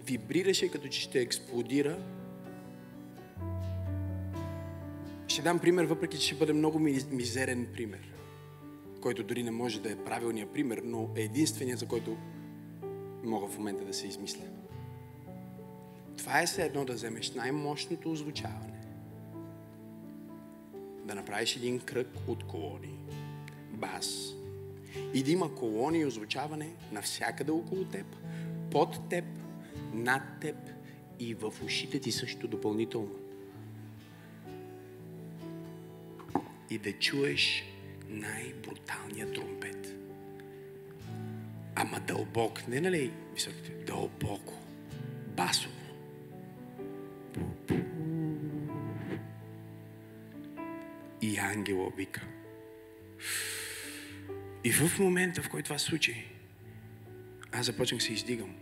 вибрираше като че ще експлодира. Ще дам пример, въпреки че ще бъде много мизерен пример, който дори не може да е правилният пример, но е единственият, за който мога в момента да се измисля. Това е все едно да вземеш най-мощното озвучаване, да направиш един кръг от колони, бас, и да има колони и озвучаване навсякъде около теб, под теб, над теб и в ушите ти също допълнително. И да чуеш най-бруталния тромпет. Ама дълбок, не нали високите, дълбоко, басово. И ангела вика. И в момента, в който това случи, аз започнах се издигам.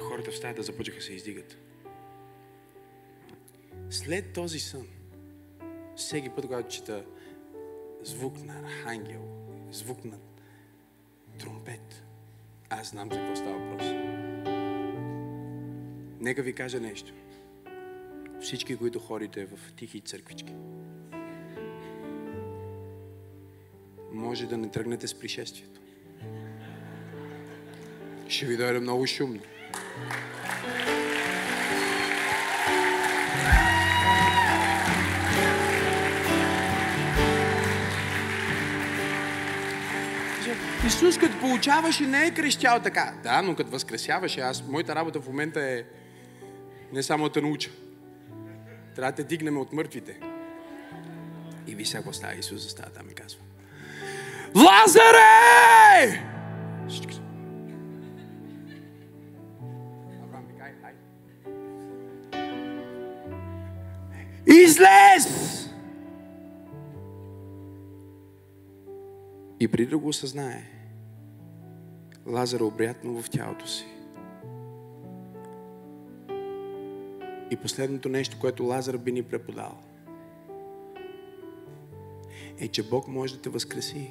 Хората в стаята започнаха се издигат. След този сън, всеки път, когато чета звук на архангел, звук на тромпет, аз знам за какво става въпрос. Нека ви кажа нещо. Всички, които ходите в тихи църквички, може да не тръгнете с пришествието. Ще ви дойде много шумно. Исус като получаваше не е крещял така. Да, но като възкресяваше, аз, моята работа в момента е не само да те науча. Трябва да те дигнем от мъртвите. И ви сега става Исус застава там и казва. Лазаре! Излез! И преди да го осъзнае, Лазар обрятнал в тялото си. И последното нещо, което Лазар би ни преподал, е, че Бог може да те възкреси.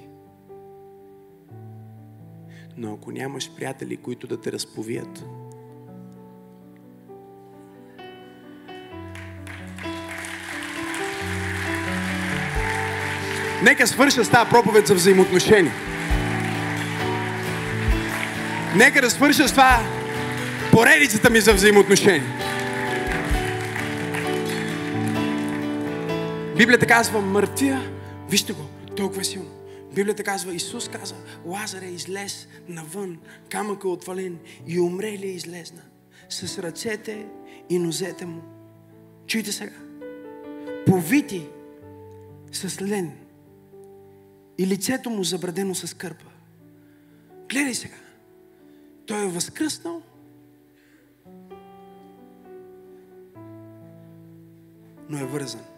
Но ако нямаш приятели, които да те разповият, Нека свърша с тази проповед за взаимоотношения. Нека да свърша с това поредицата ми за взаимоотношения. Библията казва мъртвия, вижте го, толкова силно. Библията казва, Исус каза, Лазар е излез навън, камък е отвален и умрели е излезна. С ръцете и нозете му. Чуйте сега. Повити с лен и лицето му забрадено с кърпа. Гледай сега. Той е възкръснал. Но е вързан.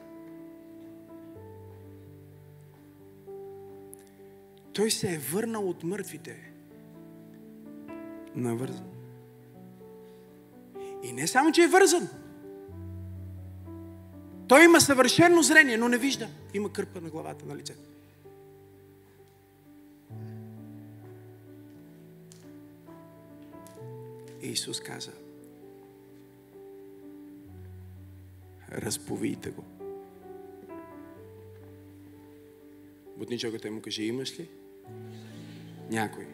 Той се е върнал от мъртвите. Но е вързан. И не само, че е вързан. Той има съвършено зрение, но не вижда. Има кърпа на главата на лицето. Исус каза, разповийте го. Бутничоката му каже, имаш ли? Някой,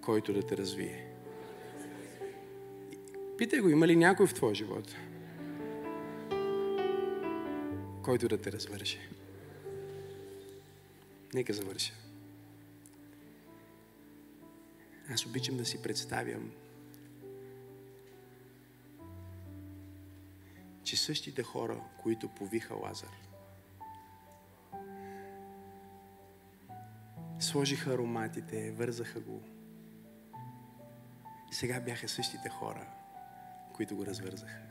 който да те развие. Питай го, има ли някой в твоя живот, който да те развърши. Нека завърша. Аз обичам да си представям, че същите хора, които повиха Лазар, сложиха ароматите, вързаха го. Сега бяха същите хора, които го развързаха.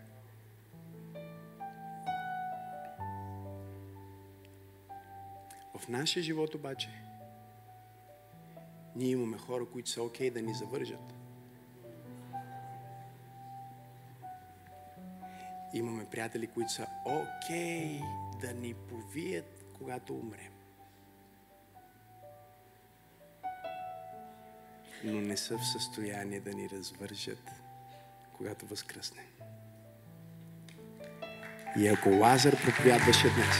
В нашия живот обаче Ние имаме хора, които са окей да ни завържат. Имаме приятели, които са окей да ни повият, когато умрем. Но не са в състояние да ни развържат, когато възкръснем. И ако Лазар проповядваше днес,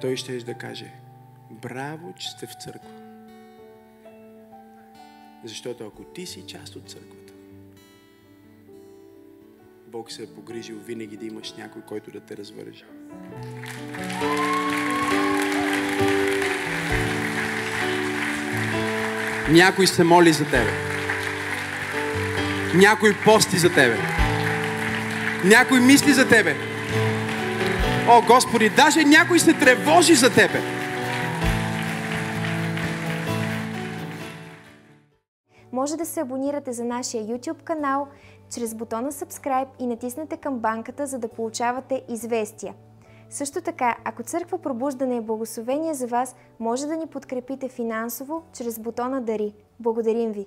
той ще да каже, браво, че сте в църква. Защото ако ти си част от църквата, Бог се е погрижил винаги да имаш някой, който да те развържа. Някой се моли за тебе. Някой пости за тебе. Някой мисли за тебе. О, Господи, даже някой се тревожи за тебе. Може да се абонирате за нашия YouTube канал чрез бутона Subscribe и натиснете камбанката, за да получавате известия. Също така, ако Църква Пробуждане е благословение за вас, може да ни подкрепите финансово чрез бутона Дари. Благодарим ви!